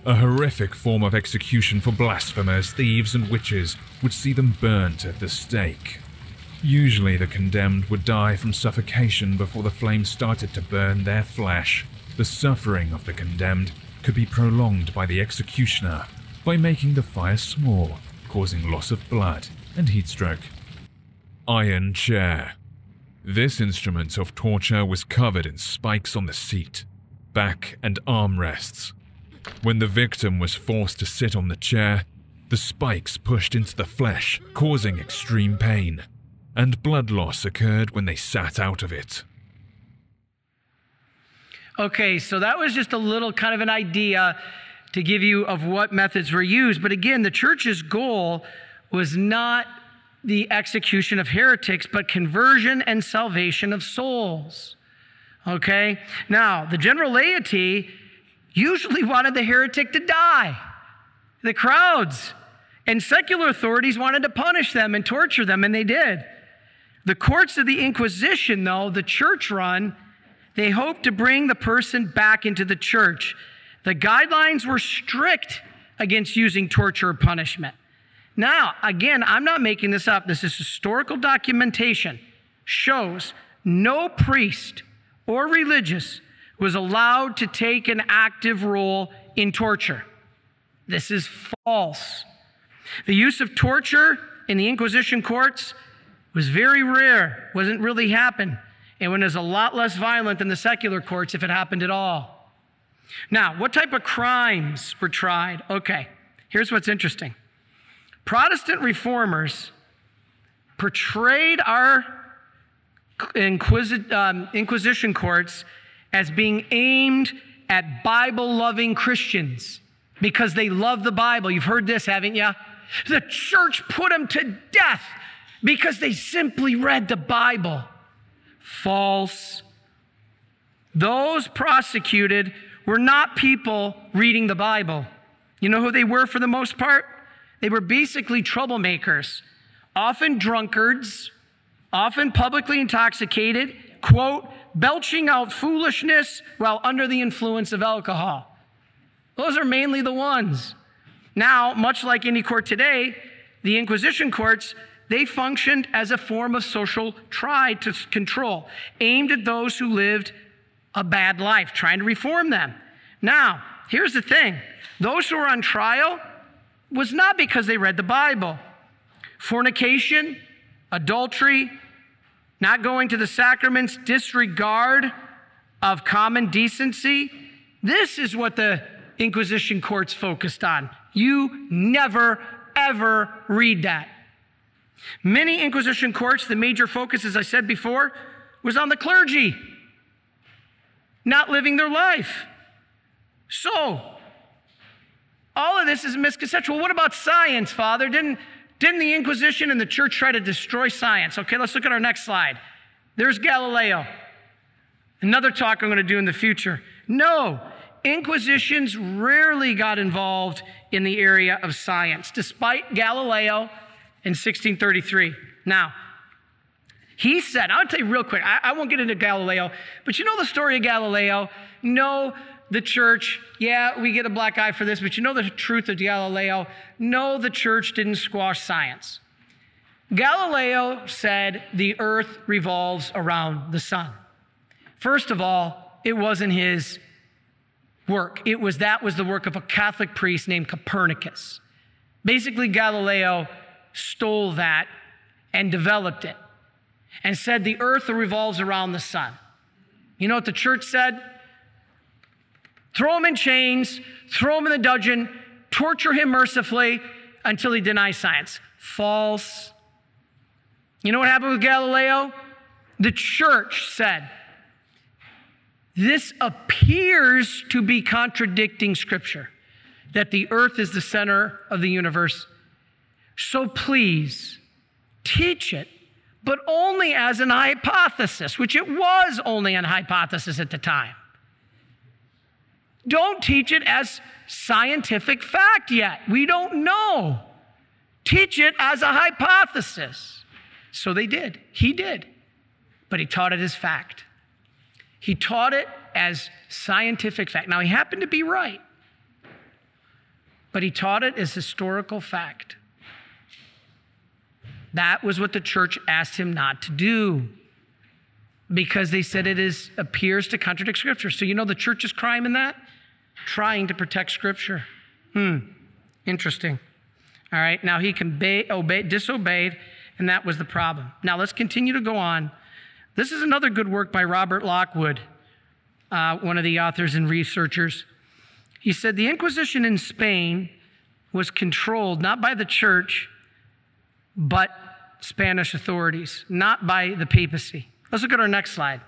A horrific form of execution for blasphemers, thieves, and witches would see them burnt at the stake. Usually, the condemned would die from suffocation before the flames started to burn their flesh. The suffering of the condemned could be prolonged by the executioner by making the fire small, causing loss of blood and heat stroke. Iron chair. This instrument of torture was covered in spikes on the seat, back, and arm rests. When the victim was forced to sit on the chair, the spikes pushed into the flesh, causing extreme pain, and blood loss occurred when they sat out of it. Okay, so that was just a little kind of an idea to give you of what methods were used. But again, the church's goal was not the execution of heretics, but conversion and salvation of souls. Okay? Now, the general laity usually wanted the heretic to die. The crowds and secular authorities wanted to punish them and torture them, and they did. The courts of the Inquisition, though, the church run, they hoped to bring the person back into the church. The guidelines were strict against using torture or punishment. Now, again, I'm not making this up. This is historical documentation. Shows no priest or religious was allowed to take an active role in torture. This is false. The use of torture in the Inquisition courts was very rare, wasn't really happen, and when it was a lot less violent than the secular courts if it happened at all. Now, what type of crimes were tried? Okay, here's what's interesting. Protestant reformers portrayed our um, Inquisition courts as being aimed at Bible loving Christians because they love the Bible. You've heard this, haven't you? The church put them to death because they simply read the Bible. False. Those prosecuted were not people reading the Bible. You know who they were for the most part? They were basically troublemakers, often drunkards, often publicly intoxicated, quote, belching out foolishness while under the influence of alcohol. Those are mainly the ones. Now, much like any court today, the Inquisition courts, they functioned as a form of social try to control, aimed at those who lived a bad life, trying to reform them. Now, here's the thing those who were on trial, was not because they read the Bible. Fornication, adultery, not going to the sacraments, disregard of common decency. This is what the Inquisition courts focused on. You never, ever read that. Many Inquisition courts, the major focus, as I said before, was on the clergy not living their life. So, all of this is misconceptual. What about science, Father? Didn't, didn't the Inquisition and the church try to destroy science? Okay, let's look at our next slide. There's Galileo. Another talk I'm going to do in the future. No, Inquisitions rarely got involved in the area of science, despite Galileo in 1633. Now, he said, I'll tell you real quick, I, I, won't get into Galileo, but you know the story of Galileo? No, the church, yeah, we get a black eye for this, but you know the truth of Galileo? No, the church didn't squash science. Galileo said the earth revolves around the sun. First of all, it wasn't his work. It was that was the work of a Catholic priest named Copernicus. Basically, Galileo stole that and developed it and said the earth revolves around the sun. You know what the church said? throw him in chains, throw him in the dungeon, torture him mercifully until he denies science. False. You know what happened with Galileo? The church said, This appears to be contradicting scripture, that the earth is the center of the universe. So please teach it, but only as an hypothesis, which it was only an hypothesis at the time. Don't teach it as scientific fact yet. We don't know. Teach it as a hypothesis. So they did. He did. But he taught it as fact. He taught it as scientific fact. Now, he happened to be right, but he taught it as historical fact. That was what the church asked him not to do because they said it is, appears to contradict Scripture. So, you know the church's crime in that? trying to protect Scripture. Hmm, interesting. All right, now he can obey, disobeyed, and that was the problem. Now let's continue to go on. This is another good work by Robert Lockwood, uh, one of the authors and researchers. He said the Inquisition in Spain was controlled not by the church, but Spanish authorities, not by the papacy. Let's look at our next slide.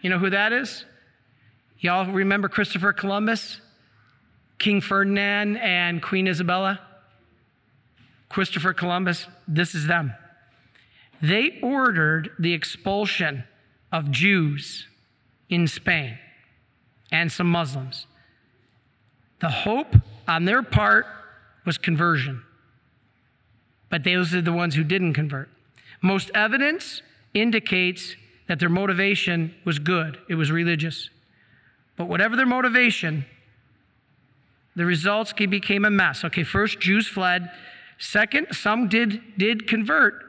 You know who that is? Y'all remember Christopher Columbus, King Ferdinand, and Queen Isabella? Christopher Columbus, this is them. They ordered the expulsion of Jews in Spain and some Muslims. The hope on their part was conversion, but those are the ones who didn't convert. Most evidence indicates that their motivation was good, it was religious. But whatever their motivation, the results became a mess. Okay, first, Jews fled. Second, some did, did convert,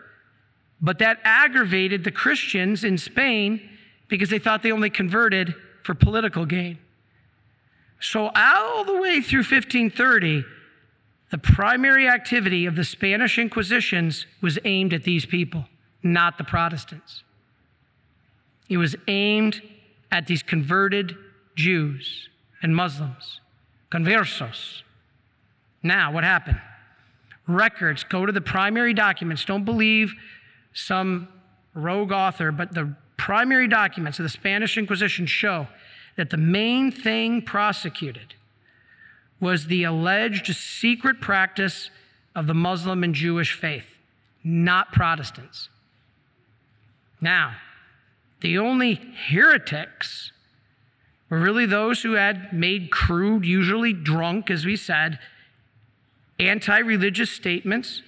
but that aggravated the Christians in Spain because they thought they only converted for political gain. So, all the way through 1530, the primary activity of the Spanish Inquisitions was aimed at these people, not the Protestants. It was aimed at these converted Jews and Muslims, conversos. Now, what happened? Records go to the primary documents. Don't believe some rogue author, but the primary documents of the Spanish Inquisition show that the main thing prosecuted was the alleged secret practice of the Muslim and Jewish faith, not Protestants. Now, the only heretics were really those who had made crude, usually drunk, as we said, anti religious statements.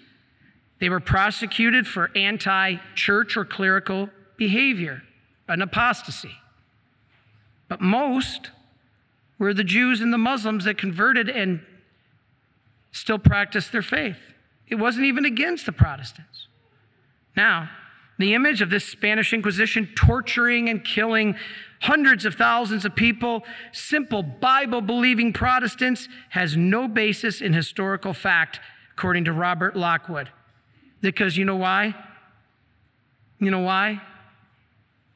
They were prosecuted for anti church or clerical behavior, an apostasy. But most were the Jews and the Muslims that converted and still practiced their faith. It wasn't even against the Protestants. Now, the image of this Spanish Inquisition torturing and killing hundreds of thousands of people, simple Bible believing Protestants, has no basis in historical fact, according to Robert Lockwood. Because you know why? You know why?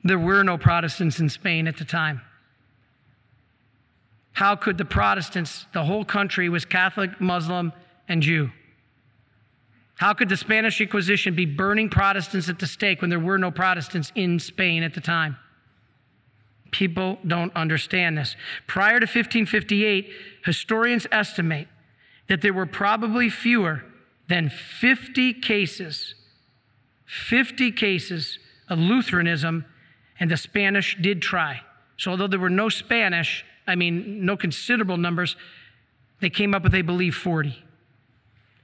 There were no Protestants in Spain at the time. How could the Protestants, the whole country was Catholic, Muslim, and Jew? How could the Spanish Inquisition be burning Protestants at the stake when there were no Protestants in Spain at the time? People don't understand this. Prior to 1558, historians estimate that there were probably fewer than 50 cases, 50 cases of Lutheranism, and the Spanish did try. So, although there were no Spanish, I mean, no considerable numbers, they came up with, they believe, 40.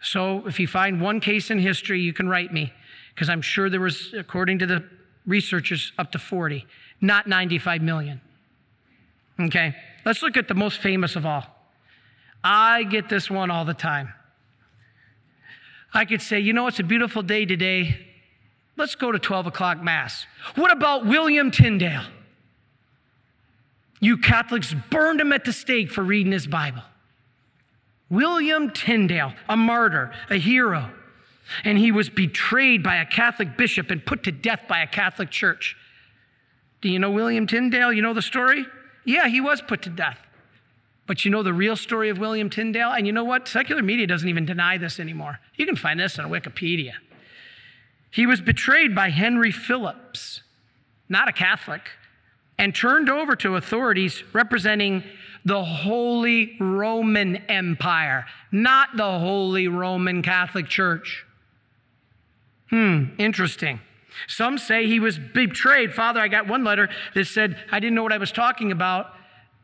So, if you find one case in history, you can write me, because I'm sure there was, according to the researchers, up to 40, not 95 million. Okay, let's look at the most famous of all. I get this one all the time. I could say, you know, it's a beautiful day today. Let's go to 12 o'clock Mass. What about William Tyndale? You Catholics burned him at the stake for reading his Bible. William Tyndale, a martyr, a hero. And he was betrayed by a Catholic bishop and put to death by a Catholic church. Do you know William Tyndale? You know the story? Yeah, he was put to death. But you know the real story of William Tyndale? And you know what? Secular media doesn't even deny this anymore. You can find this on Wikipedia. He was betrayed by Henry Phillips, not a Catholic, and turned over to authorities representing the Holy Roman Empire, not the Holy Roman Catholic Church. Hmm, interesting. Some say he was betrayed. Father, I got one letter that said I didn't know what I was talking about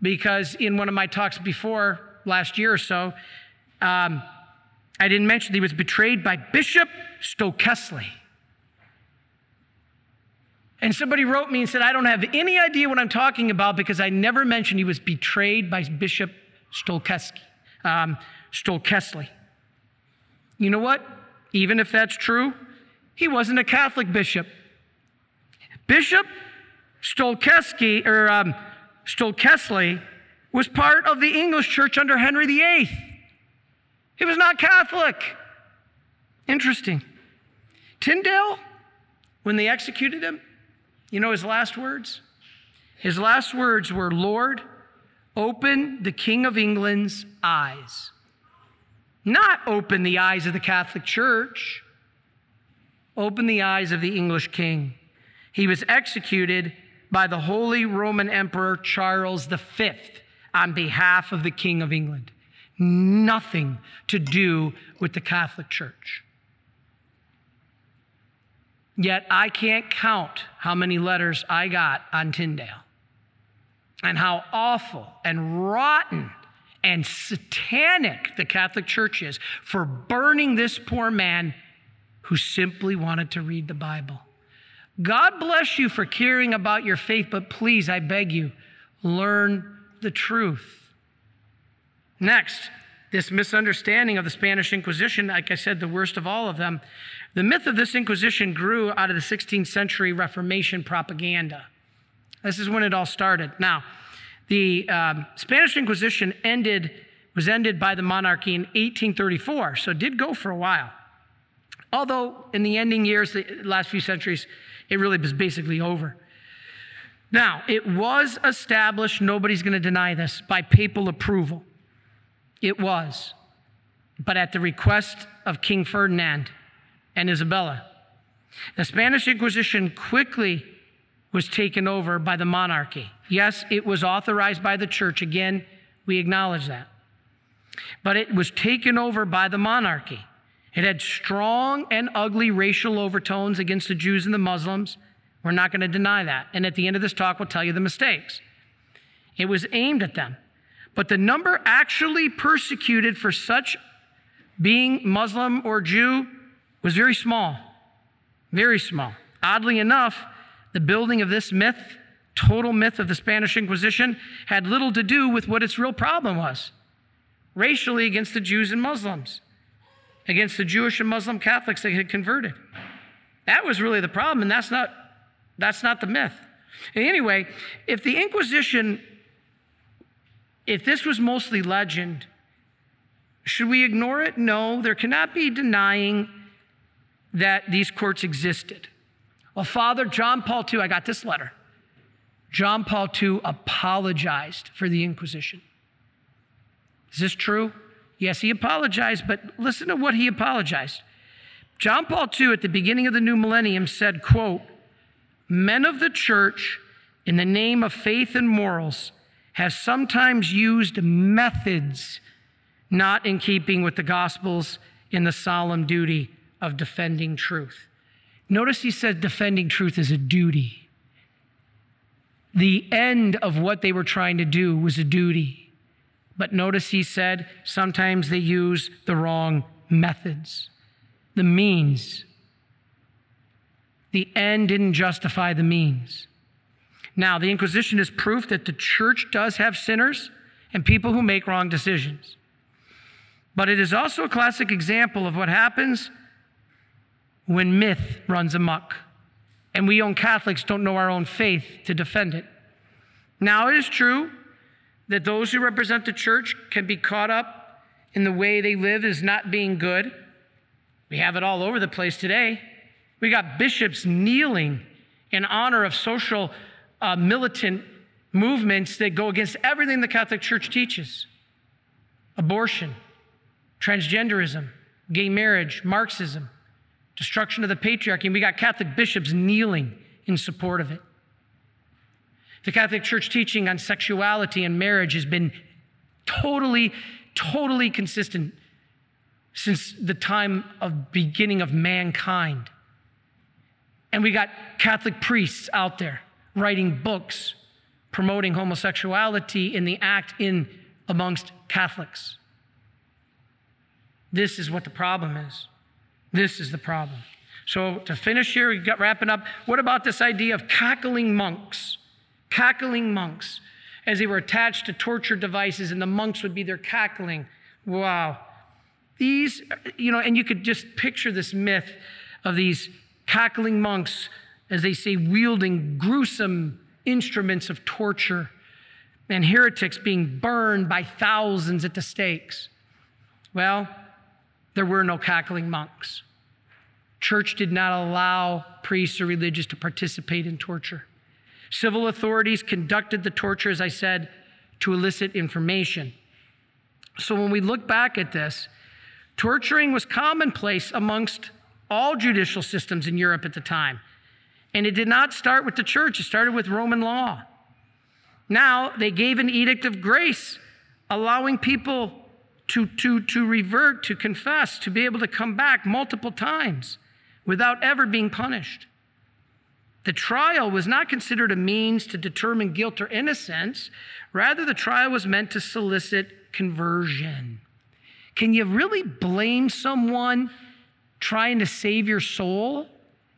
because in one of my talks before last year or so, um, I didn't mention he was betrayed by Bishop Stokesley. And somebody wrote me and said, I don't have any idea what I'm talking about because I never mentioned he was betrayed by Bishop Stokesley. Um, Stokesley. You know what? Even if that's true, he wasn't a Catholic bishop. Bishop Stokesley, or um, Stokesley was part of the English church under Henry VIII. He was not Catholic. Interesting. Tyndale, when they executed him, you know his last words? His last words were, Lord, open the King of England's eyes. Not open the eyes of the Catholic Church, open the eyes of the English king. He was executed by the Holy Roman Emperor Charles V on behalf of the King of England. Nothing to do with the Catholic Church. Yet I can't count how many letters I got on Tyndale and how awful and rotten and satanic the Catholic Church is for burning this poor man who simply wanted to read the Bible. God bless you for caring about your faith, but please, I beg you, learn the truth. Next, this misunderstanding of the Spanish Inquisition, like I said, the worst of all of them, the myth of this Inquisition grew out of the 16th century Reformation propaganda. This is when it all started. Now, the um, Spanish Inquisition ended, was ended by the monarchy in 1834, so it did go for a while. Although in the ending years, the last few centuries, it really was basically over. Now, it was established, nobody's going to deny this, by papal approval. It was, but at the request of King Ferdinand and Isabella. The Spanish Inquisition quickly was taken over by the monarchy. Yes, it was authorized by the church. Again, we acknowledge that. But it was taken over by the monarchy. It had strong and ugly racial overtones against the Jews and the Muslims. We're not going to deny that. And at the end of this talk, we'll tell you the mistakes. It was aimed at them. But the number actually persecuted for such being Muslim or Jew was very small. Very small. Oddly enough, the building of this myth, total myth of the Spanish Inquisition, had little to do with what its real problem was racially against the Jews and Muslims against the Jewish and Muslim Catholics that had converted. That was really the problem, and that's not, that's not the myth. Anyway, if the Inquisition, if this was mostly legend, should we ignore it? No, there cannot be denying that these courts existed. Well, Father John Paul II, I got this letter. John Paul II apologized for the Inquisition. Is this true? Yes, he apologized, but listen to what he apologized. John Paul II at the beginning of the new millennium said, quote, men of the church in the name of faith and morals have sometimes used methods not in keeping with the gospels in the solemn duty of defending truth. Notice he said defending truth is a duty. The end of what they were trying to do was a duty. But notice he said sometimes they use the wrong methods, the means. The end didn't justify the means. Now, the Inquisition is proof that the church does have sinners and people who make wrong decisions. But it is also a classic example of what happens when myth runs amok and we own Catholics don't know our own faith to defend it. Now, it is true that those who represent the church can be caught up in the way they live as not being good. We have it all over the place today. We got bishops kneeling in honor of social uh, militant movements that go against everything the Catholic Church teaches abortion, transgenderism, gay marriage, Marxism, destruction of the patriarchy. And we got Catholic bishops kneeling in support of it. The Catholic Church teaching on sexuality and marriage has been totally, totally consistent since the time of beginning of mankind. And we got Catholic priests out there writing books promoting homosexuality in the act in amongst Catholics. This is what the problem is. This is the problem. So to finish here, wrapping up. What about this idea of cackling monks? cackling monks as they were attached to torture devices, and the monks would be there cackling. Wow. These, you know, and you could just picture this myth of these cackling monks, as they say, wielding gruesome instruments of torture and heretics being burned by thousands at the stakes. Well, there were no cackling monks. Church did not allow priests or religious to participate in torture. Civil authorities conducted the torture, as I said, to elicit information. So when we look back at this, torturing was commonplace amongst all judicial systems in Europe at the time. And it did not start with the church, it started with Roman law. Now they gave an edict of grace, allowing people to, to, to revert, to confess, to be able to come back multiple times. without ever being punished. The trial was not considered a means to determine guilt or innocence. Rather, the trial was meant to solicit conversion. Can you really blame someone trying to save your soul?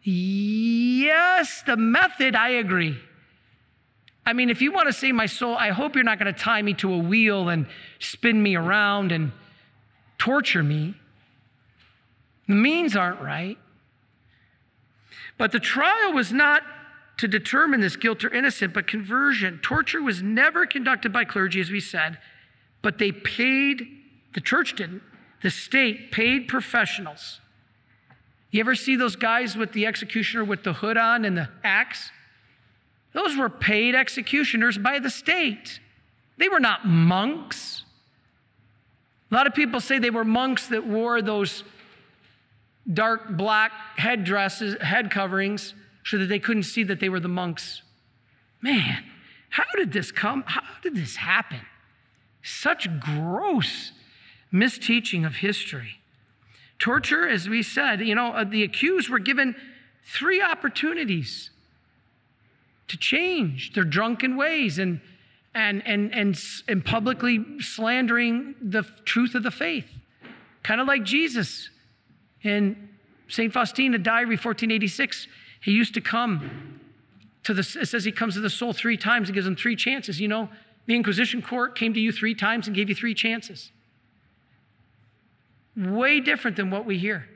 Yes, the method, I agree. I mean, if you want to save my soul, I hope you're not going to tie me to a wheel and spin me around and torture me. The means aren't right. But the trial was not to determine this guilt or innocent, but conversion. Torture was never conducted by clergy, as we said, but they paid, the church didn't, the state paid professionals. You ever see those guys with the executioner with the hood on and the axe? Those were paid executioners by the state. They were not monks. A lot of people say they were monks that wore those dark black head dresses, head coverings, so that they couldn't see that they were the monks. Man, how did this come? How did this happen? Such gross misteaching of history. Torture, as we said, you know, uh, the accused were given three opportunities to change their drunken ways and, and, and, and, and publicly slandering the truth of the faith. Kind of like Jesus in St. Faustina Diary 1486. He used to come to the, it says he comes to the soul three times and gives them three chances. You know, the Inquisition court came to you three times and gave you three chances. Way different than what we hear.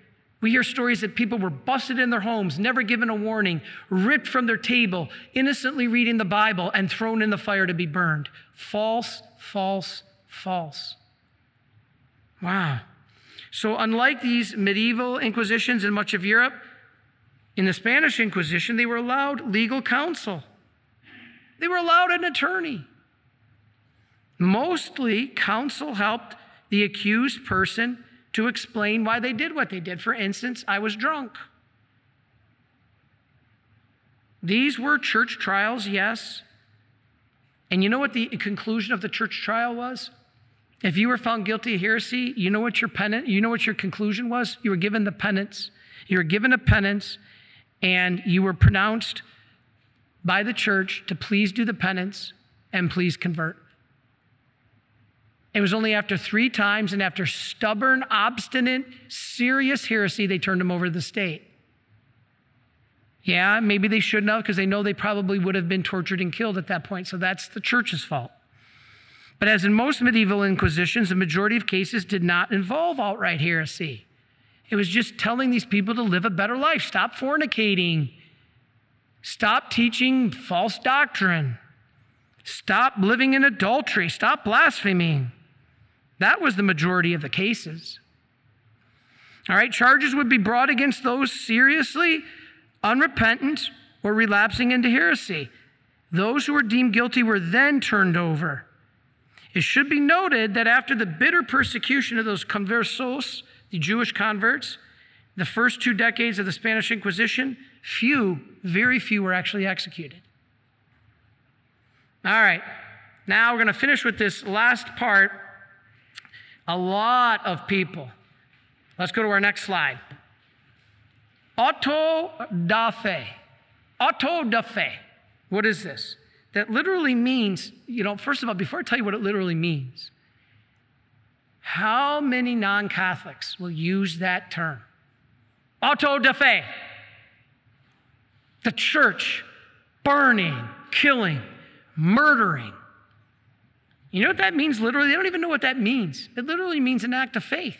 We hear stories that people were busted in their homes, never given a warning, ripped from their table, innocently reading the Bible, and thrown in the fire to be burned. False, false, false. Wow. So, unlike these medieval inquisitions in much of Europe, in the Spanish Inquisition, they were allowed legal counsel, they were allowed an attorney. Mostly, counsel helped the accused person to explain why they did what they did. For instance, I was drunk. These were church trials, yes. And you know what the conclusion of the church trial was? If you were found guilty of heresy, you know what your penance, you know what your conclusion was? You were given the penance. You were given a penance, and you were pronounced by the church to please do the penance and please convert. It was only after three times and after stubborn, obstinate, serious heresy, they turned him over to the state. Yeah, maybe they shouldn't have because they know they probably would have been tortured and killed at that point. So that's the church's fault. But as in most medieval inquisitions, the majority of cases did not involve outright heresy. It was just telling these people to live a better life, stop fornicating, stop teaching false doctrine, stop living in adultery, stop blaspheming. That was the majority of the cases. All right, charges would be brought against those seriously unrepentant or relapsing into heresy. Those who were deemed guilty were then turned over. It should be noted that after the bitter persecution of those conversos, the Jewish converts, the first two decades of the Spanish Inquisition, few, very few were actually executed. All right, now we're going to finish with this last part a lot of people. Let's go to our next slide. Auto da fe. Auto da fe. What is this? That literally means, you know, first of all, before I tell you what it literally means, how many non Catholics will use that term? Auto da fe. The church burning, killing, murdering, you know what that means literally? They don't even know what that means. It literally means an act of faith.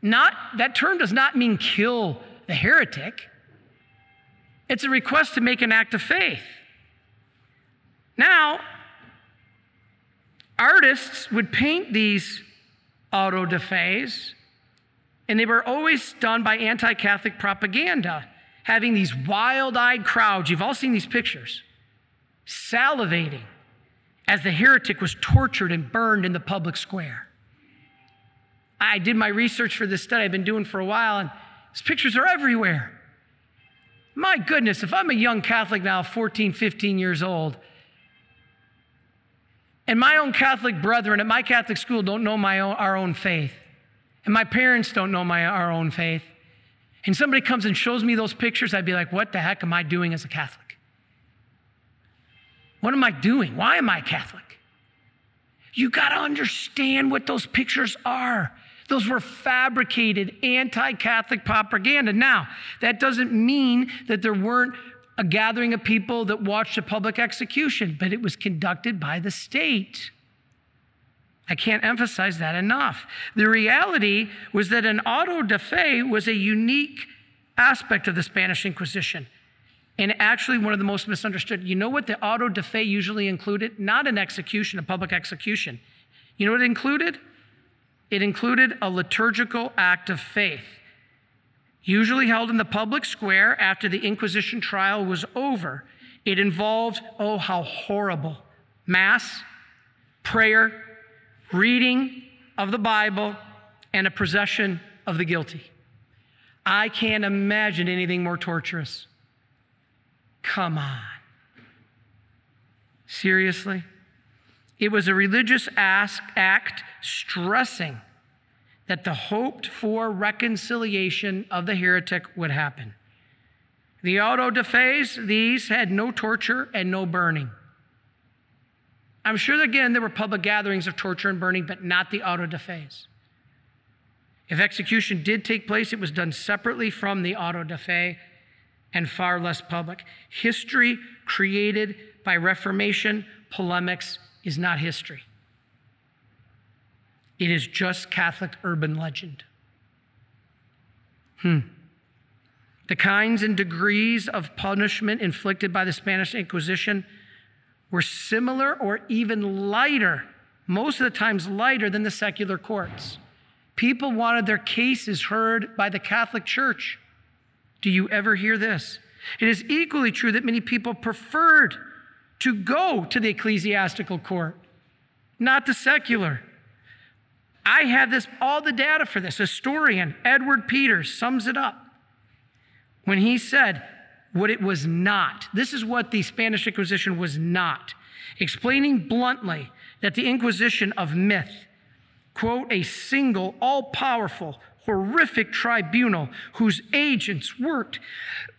Not that term does not mean kill the heretic. It's a request to make an act of faith. Now, artists would paint these auto da fes, and they were always done by anti Catholic propaganda, having these wild eyed crowds. You've all seen these pictures, salivating as the heretic was tortured and burned in the public square. I did my research for this study I've been doing for a while, and these pictures are everywhere. My goodness, if I'm a young Catholic now, 14, 15 years old, and my own Catholic brethren at my Catholic school don't know my own, our own faith, and my parents don't know my, our own faith, and somebody comes and shows me those pictures, I'd be like, what the heck am I doing as a Catholic? What am I doing? Why am I Catholic? You got to understand what those pictures are. Those were fabricated anti Catholic propaganda. Now, that doesn't mean that there weren't a gathering of people that watched a public execution, but it was conducted by the state. I can't emphasize that enough. The reality was that an auto da fe was a unique aspect of the Spanish Inquisition and actually one of the most misunderstood. You know what the auto de fe usually included? Not an execution, a public execution. You know what it included? It included a liturgical act of faith, usually held in the public square after the Inquisition trial was over. It involved, oh, how horrible, Mass, prayer, reading of the Bible, and a procession of the guilty. I can't imagine anything more torturous. Come on. Seriously? It was a religious act stressing that the hoped for reconciliation of the heretic would happen. The auto de fes, these had no torture and no burning. I'm sure, again, there were public gatherings of torture and burning, but not the auto de fes. If execution did take place, it was done separately from the auto de fe and far less public. History created by Reformation polemics is not history, it is just Catholic urban legend. Hmm. The kinds and degrees of punishment inflicted by the Spanish Inquisition were similar or even lighter, most of the times lighter than the secular courts. People wanted their cases heard by the Catholic Church. Do you ever hear this? It is equally true that many people preferred to go to the ecclesiastical court, not the secular. I have this all the data for this. Historian Edward Peters sums it up when he said, what it was not. This is what the Spanish Inquisition was not, explaining bluntly that the Inquisition of myth, quote, a single, all powerful, horrific tribunal whose agents worked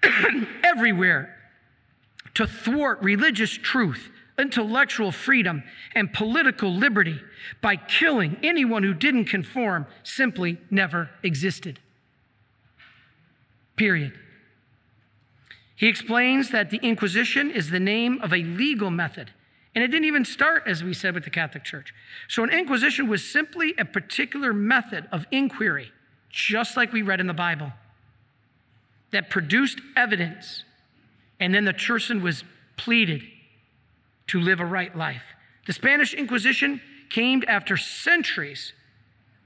everywhere to thwart religious truth, intellectual freedom, and political liberty by killing anyone who didn't conform simply never existed. Period. He explains that the Inquisition is the name of a legal method. And it didn't even start, as we said, with the Catholic Church. So an Inquisition was simply a particular method of inquiry, just like we read in the Bible, that produced evidence. And then the person was pleaded to live a right life. The Spanish Inquisition came after centuries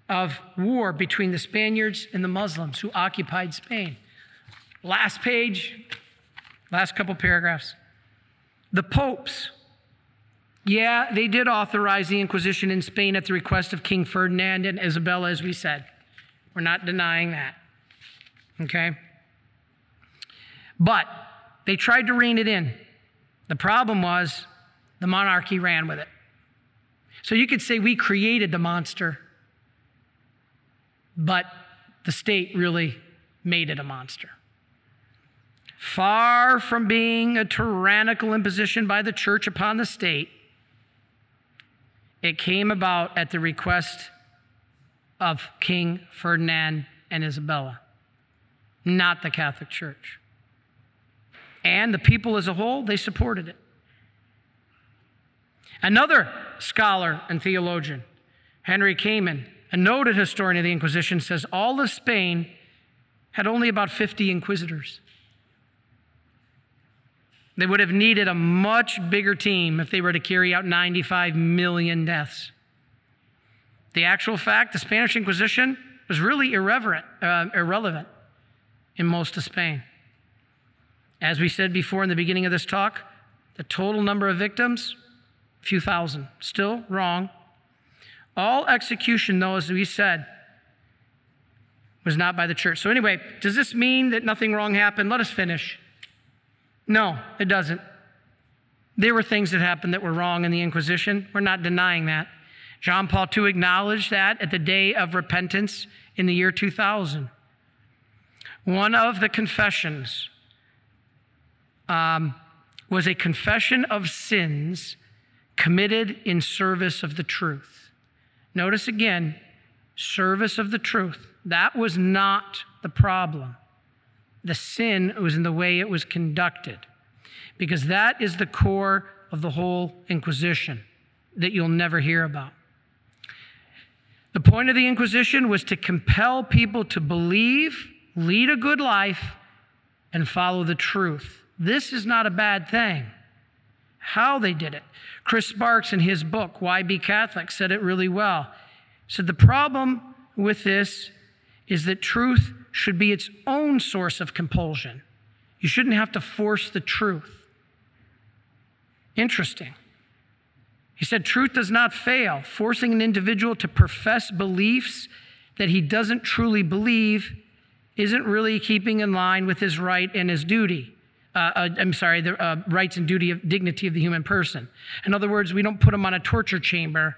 of war between the Spaniards and the Muslims who occupied Spain. Last page, Last couple paragraphs. The popes, yeah, they did authorize the Inquisition in Spain at the request of King Ferdinand and Isabella, as we said. We're not denying that. Okay? But they tried to rein it in. The problem was the monarchy ran with it. So you could say we created the monster, but the state really made it a monster. Far from being a tyrannical imposition by the church upon the state, it came about at the request of King Ferdinand and Isabella, not the Catholic Church. And the people as a whole, they supported it. Another scholar and theologian, Henry Kamen, a noted historian of the Inquisition, says all of Spain had only about 50 inquisitors. They would have needed a much bigger team if they were to carry out 95 million deaths. The actual fact, the Spanish Inquisition was really irreverent, uh, irrelevant in most of Spain. As we said before in the beginning of this talk, the total number of victims, a few thousand. Still wrong. All execution, though, as we said, was not by the church. So, anyway, does this mean that nothing wrong happened? Let us finish. No, it doesn't. There were things that happened that were wrong in the Inquisition. We're not denying that. John Paul II acknowledged that at the day of repentance in the year 2000. One of the confessions um, was a confession of sins committed in service of the truth. Notice again, service of the truth. That was not the problem. The sin was in the way it was conducted, because that is the core of the whole Inquisition that you'll never hear about. The point of the Inquisition was to compel people to believe, lead a good life, and follow the truth. This is not a bad thing. How they did it. Chris Sparks, in his book, Why Be Catholic, said it really well. He said the problem with this is that truth should be its own source of compulsion. You shouldn't have to force the truth. Interesting. He said, Truth does not fail. Forcing an individual to profess beliefs that he doesn't truly believe isn't really keeping in line with his right and his duty. Uh, uh, I'm sorry, the uh, rights and duty of dignity of the human person. In other words, we don't put them on a torture chamber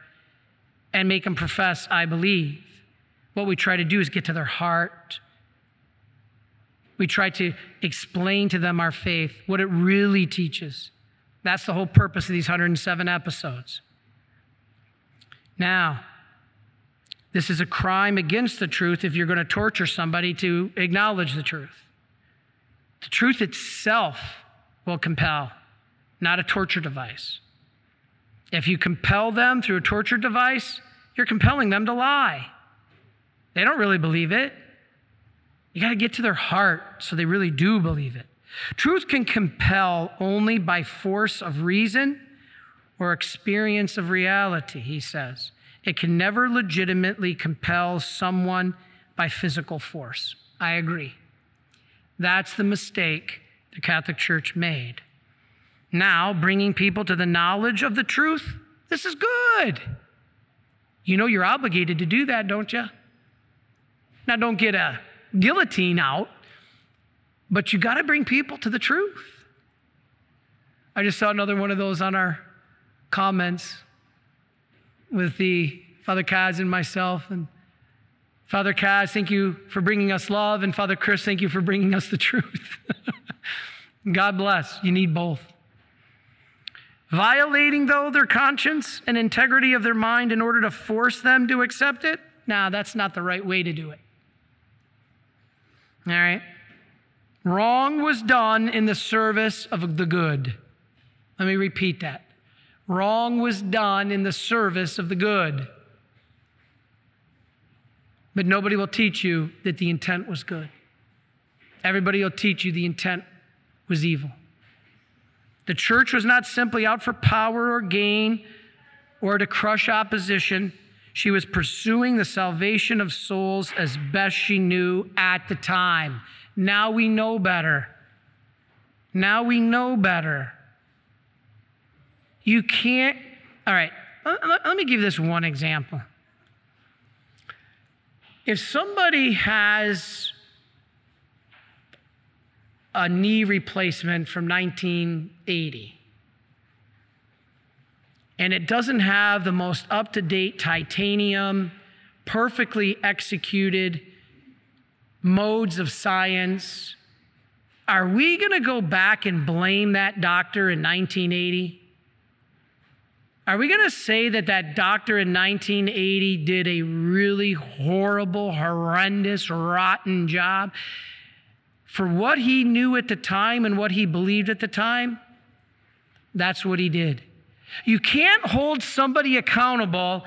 and make them profess, I believe. What we try to do is get to their heart. We try to explain to them our faith, what it really teaches. That's the whole purpose of these 107 episodes. Now, this is a crime against the truth if you're going to torture somebody to acknowledge the truth. The truth itself will compel, not a torture device. If you compel them through a torture device, you're compelling them to lie. They don't really believe it. You got to get to their heart so they really do believe it. Truth can compel only by force of reason or experience of reality, he says. It can never legitimately compel someone by physical force. I agree. That's the mistake the Catholic Church made. Now, bringing people to the knowledge of the truth, this is good. You know you're obligated to do that, don't you? Now, don't get a guillotine out but you got to bring people to the truth. I just saw another one of those on our comments with the Father Kaz and myself. And Father Kaz, thank you for bringing us love. And Father Chris, thank you for bringing us the truth. God bless. You need both. Violating, though, their conscience and integrity of their mind in order to force them to accept it? Nah, that's not the right way to do it. All right? Wrong was done in the service of the good. Let me repeat that. Wrong was done in the service of the good. But nobody will teach you that the intent was good. Everybody will teach you the intent was evil. The church was not simply out for power or gain or to crush opposition. She was pursuing the salvation of souls as best she knew at the time. Now we know better. Now we know better. You can't, all right, let, me give this one example. If somebody has a knee replacement from 1980 and it doesn't have the most up to date titanium, perfectly executed modes of science, are we going to go back and blame that doctor in 1980? Are we going to say that that doctor in 1980 did a really horrible, horrendous, rotten job? For what he knew at the time and what he believed at the time, that's what he did. You can't hold somebody accountable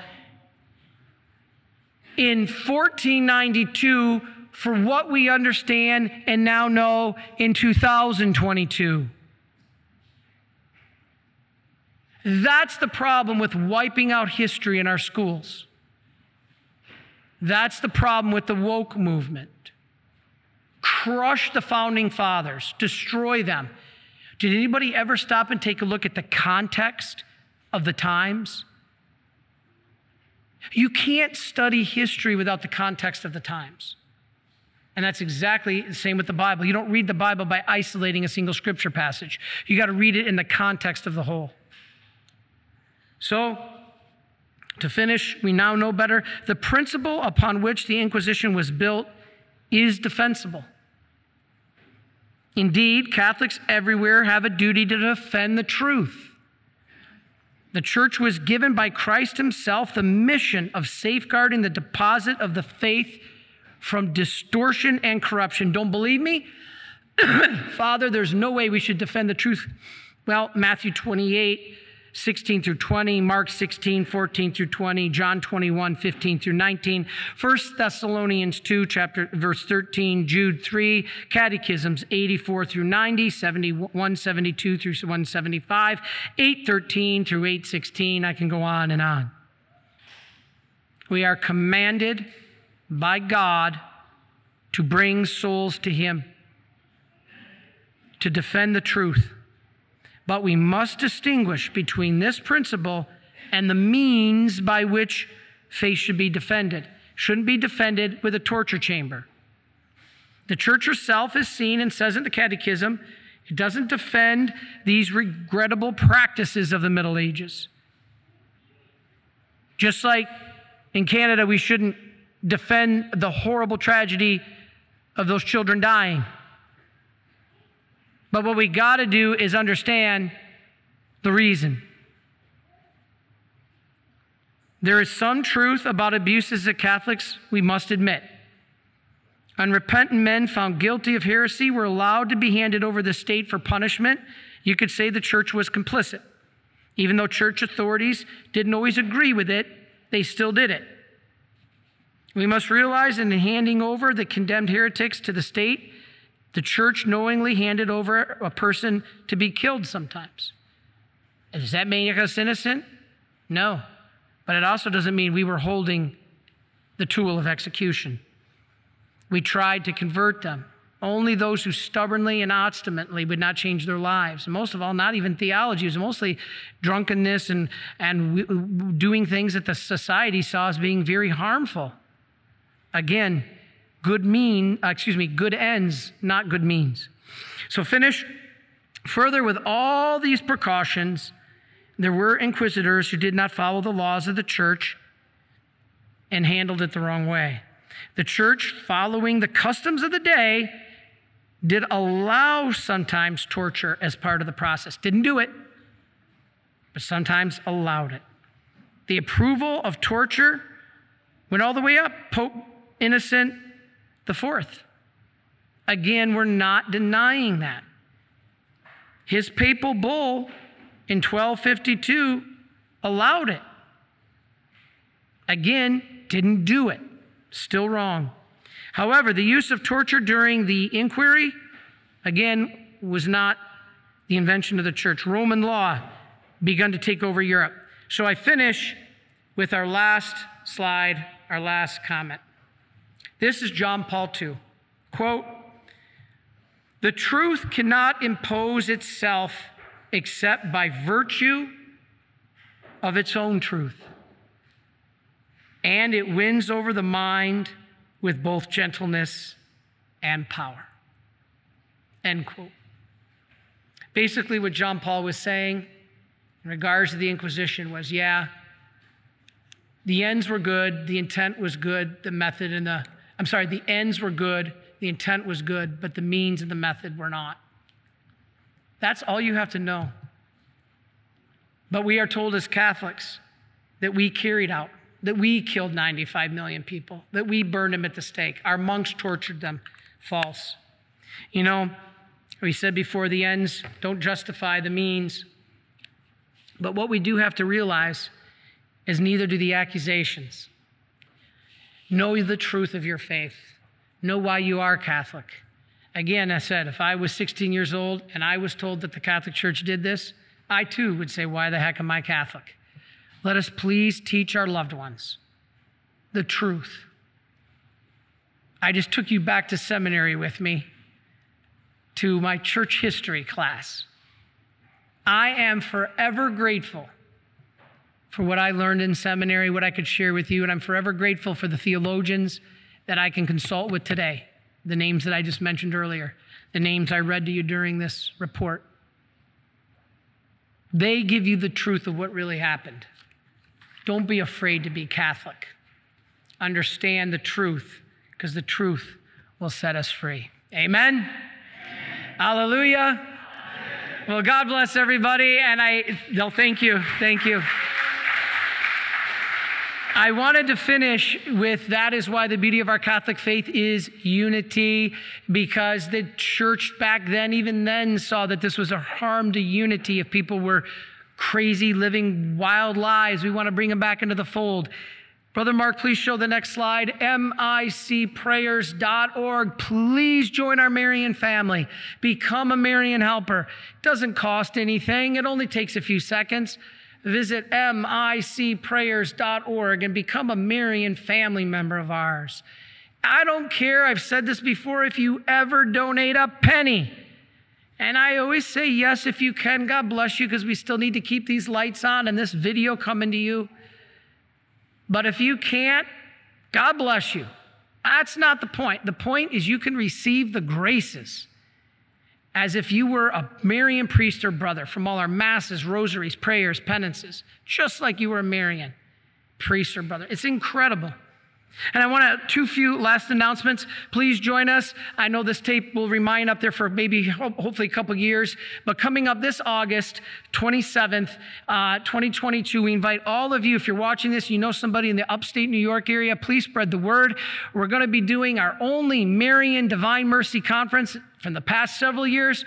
in 1492 for what we understand and now know in 2022. That's the problem with wiping out history in our schools. That's the problem with the woke movement. Crush the founding fathers, destroy them. Did anybody ever stop and take a look at the context of the times? You can't study history without the context of the times. And that's exactly the same with the Bible. You don't read the Bible by isolating a single scripture passage, you got to read it in the context of the whole. So, to finish, we now know better. The principle upon which the Inquisition was built is defensible. Indeed, Catholics everywhere have a duty to defend the truth. The church was given by Christ Himself the mission of safeguarding the deposit of the faith from distortion and corruption. Don't believe me? Father, there's no way we should defend the truth. Well, Matthew 28 16 through 20, Mark 16, 14 through 20, John 21, 15 through 19, 1 Thessalonians 2, chapter verse 13, Jude 3, Catechisms 84 through 90, 71, 72 through 175, 813 through 816. I can go on and on. We are commanded by God to bring souls to Him, to defend the truth. But we must distinguish between this principle and the means by which faith should be defended. Shouldn't be defended with a torture chamber. The church herself is seen and says in the Catechism, it doesn't defend these regrettable practices of the Middle Ages. Just like in Canada, we shouldn't defend the horrible tragedy of those children dying. But what we got to do is understand the reason. There is some truth about abuses that Catholics we must admit. Unrepentant men found guilty of heresy were allowed to be handed over the state for punishment. You could say the church was complicit. Even though church authorities didn't always agree with it, they still did it. We must realize in handing over the condemned heretics to the state, the church knowingly handed over a person to be killed sometimes. Does that make us innocent? No. But it also doesn't mean we were holding the tool of execution. We tried to convert them. Only those who stubbornly and obstinately would not change their lives. Most of all, not even theology. It was mostly drunkenness and, and doing things that the society saw as being very harmful. Again, good mean, uh, excuse me, good ends, not good means. So finish further with all these precautions. There were inquisitors who did not follow the laws of the church and handled it the wrong way. The church, following the customs of the day, did allow sometimes torture as part of the process. Didn't do it, but sometimes allowed it. The approval of torture went all the way up. Pope Innocent the fourth. Again, we're not denying that. His papal bull in 1252 allowed it. Again, didn't do it. Still wrong. However, the use of torture during the inquiry, again, was not the invention of the church. Roman law begun to take over Europe. So I finish with our last slide, our last comment. This is John Paul II. Quote, the truth cannot impose itself except by virtue of its own truth. And it wins over the mind with both gentleness and power. End quote. Basically, what John Paul was saying in regards to the Inquisition was yeah, the ends were good, the intent was good, the method and the I'm sorry, the ends were good, the intent was good, but the means and the method were not. That's all you have to know. But we are told as Catholics that we carried out, that we killed 95 million people, that we burned them at the stake. Our monks tortured them. False. You know, we said before the ends don't justify the means. But what we do have to realize is neither do the accusations. Know the truth of your faith. Know why you are Catholic. Again, I said, if I was 16 years old and I was told that the Catholic Church did this, I too would say, Why the heck am I Catholic? Let us please teach our loved ones the truth. I just took you back to seminary with me to my church history class. I am forever grateful for what I learned in seminary, what I could share with you. And I'm forever grateful for the theologians that I can consult with today, the names that I just mentioned earlier, the names I read to you during this report. They give you the truth of what really happened. Don't be afraid to be Catholic. Understand the truth, because the truth will set us free. Amen? Hallelujah. Well, God bless everybody, and I, no, thank you, thank you. I wanted to finish with that is why the beauty of our Catholic faith is unity, because the church back then, even then, saw that this was a harm to unity if people were crazy, living wild lives. We want to bring them back into the fold. Brother Mark, please show the next slide. MICprayers.org. Please join our Marian family. Become a Marian helper. It doesn't cost anything, it only takes a few seconds. Visit micprayers.org and become a Marian family member of ours. I don't care, I've said this before, if you ever donate a penny. And I always say yes if you can. God bless you because we still need to keep these lights on and this video coming to you. But if you can't, God bless you. That's not the point. The point is you can receive the graces as if you were a Marian priest or brother from all our masses, rosaries, prayers, penances, just like you were a Marian priest or brother. It's incredible. And I want to, two few last announcements. Please join us. I know this tape will remain up there for maybe, hopefully, a couple years. But coming up this August 27th, uh, 2022, we invite all of you, if you're watching this, you know somebody in the upstate New York area, please spread the word. We're going to be doing our only Marian Divine Mercy Conference from the past several years.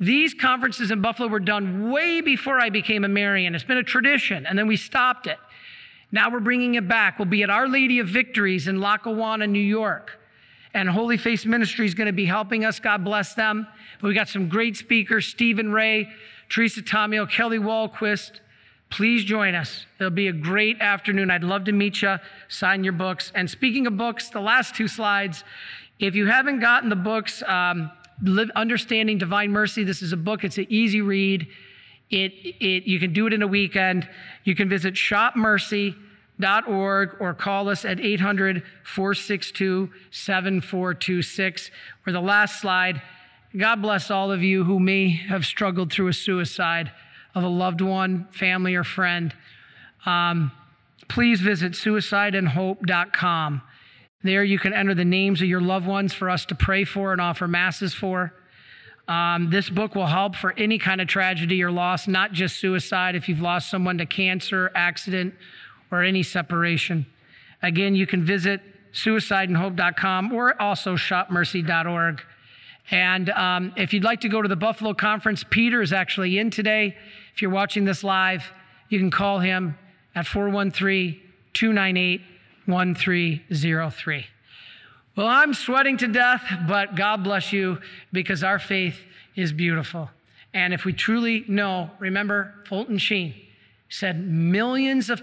These conferences in Buffalo were done way before I became a Marian. It's been a tradition, and then we stopped it. Now we're bringing it back. We'll be at Our Lady of Victories in Lackawanna, New York. And Holy Face Ministry is going to be helping us. God bless them. But we got some great speakers Stephen Ray, Teresa Tomeo, Kelly Wahlquist. Please join us. It'll be a great afternoon. I'd love to meet you, sign your books. And speaking of books, the last two slides, if you haven't gotten the books, um, Understanding Divine Mercy, this is a book, it's an easy read. It, it, you can do it in a weekend. You can visit shopmercy.org or call us at 800 462 7426. Or the last slide. God bless all of you who may have struggled through a suicide of a loved one, family, or friend. Um, please visit suicideandhope.com. There you can enter the names of your loved ones for us to pray for and offer masses for. Um, this book will help for any kind of tragedy or loss, not just suicide, if you've lost someone to cancer, accident, or any separation. Again, you can visit suicideandhope.com or also shopmercy.org. And um, if you'd like to go to the Buffalo Conference, Peter is actually in today. If you're watching this live, you can call him at 413 298 1303. Well, I'm sweating to death, but God bless you because our faith is beautiful. And if we truly know, remember, Fulton Sheen said millions of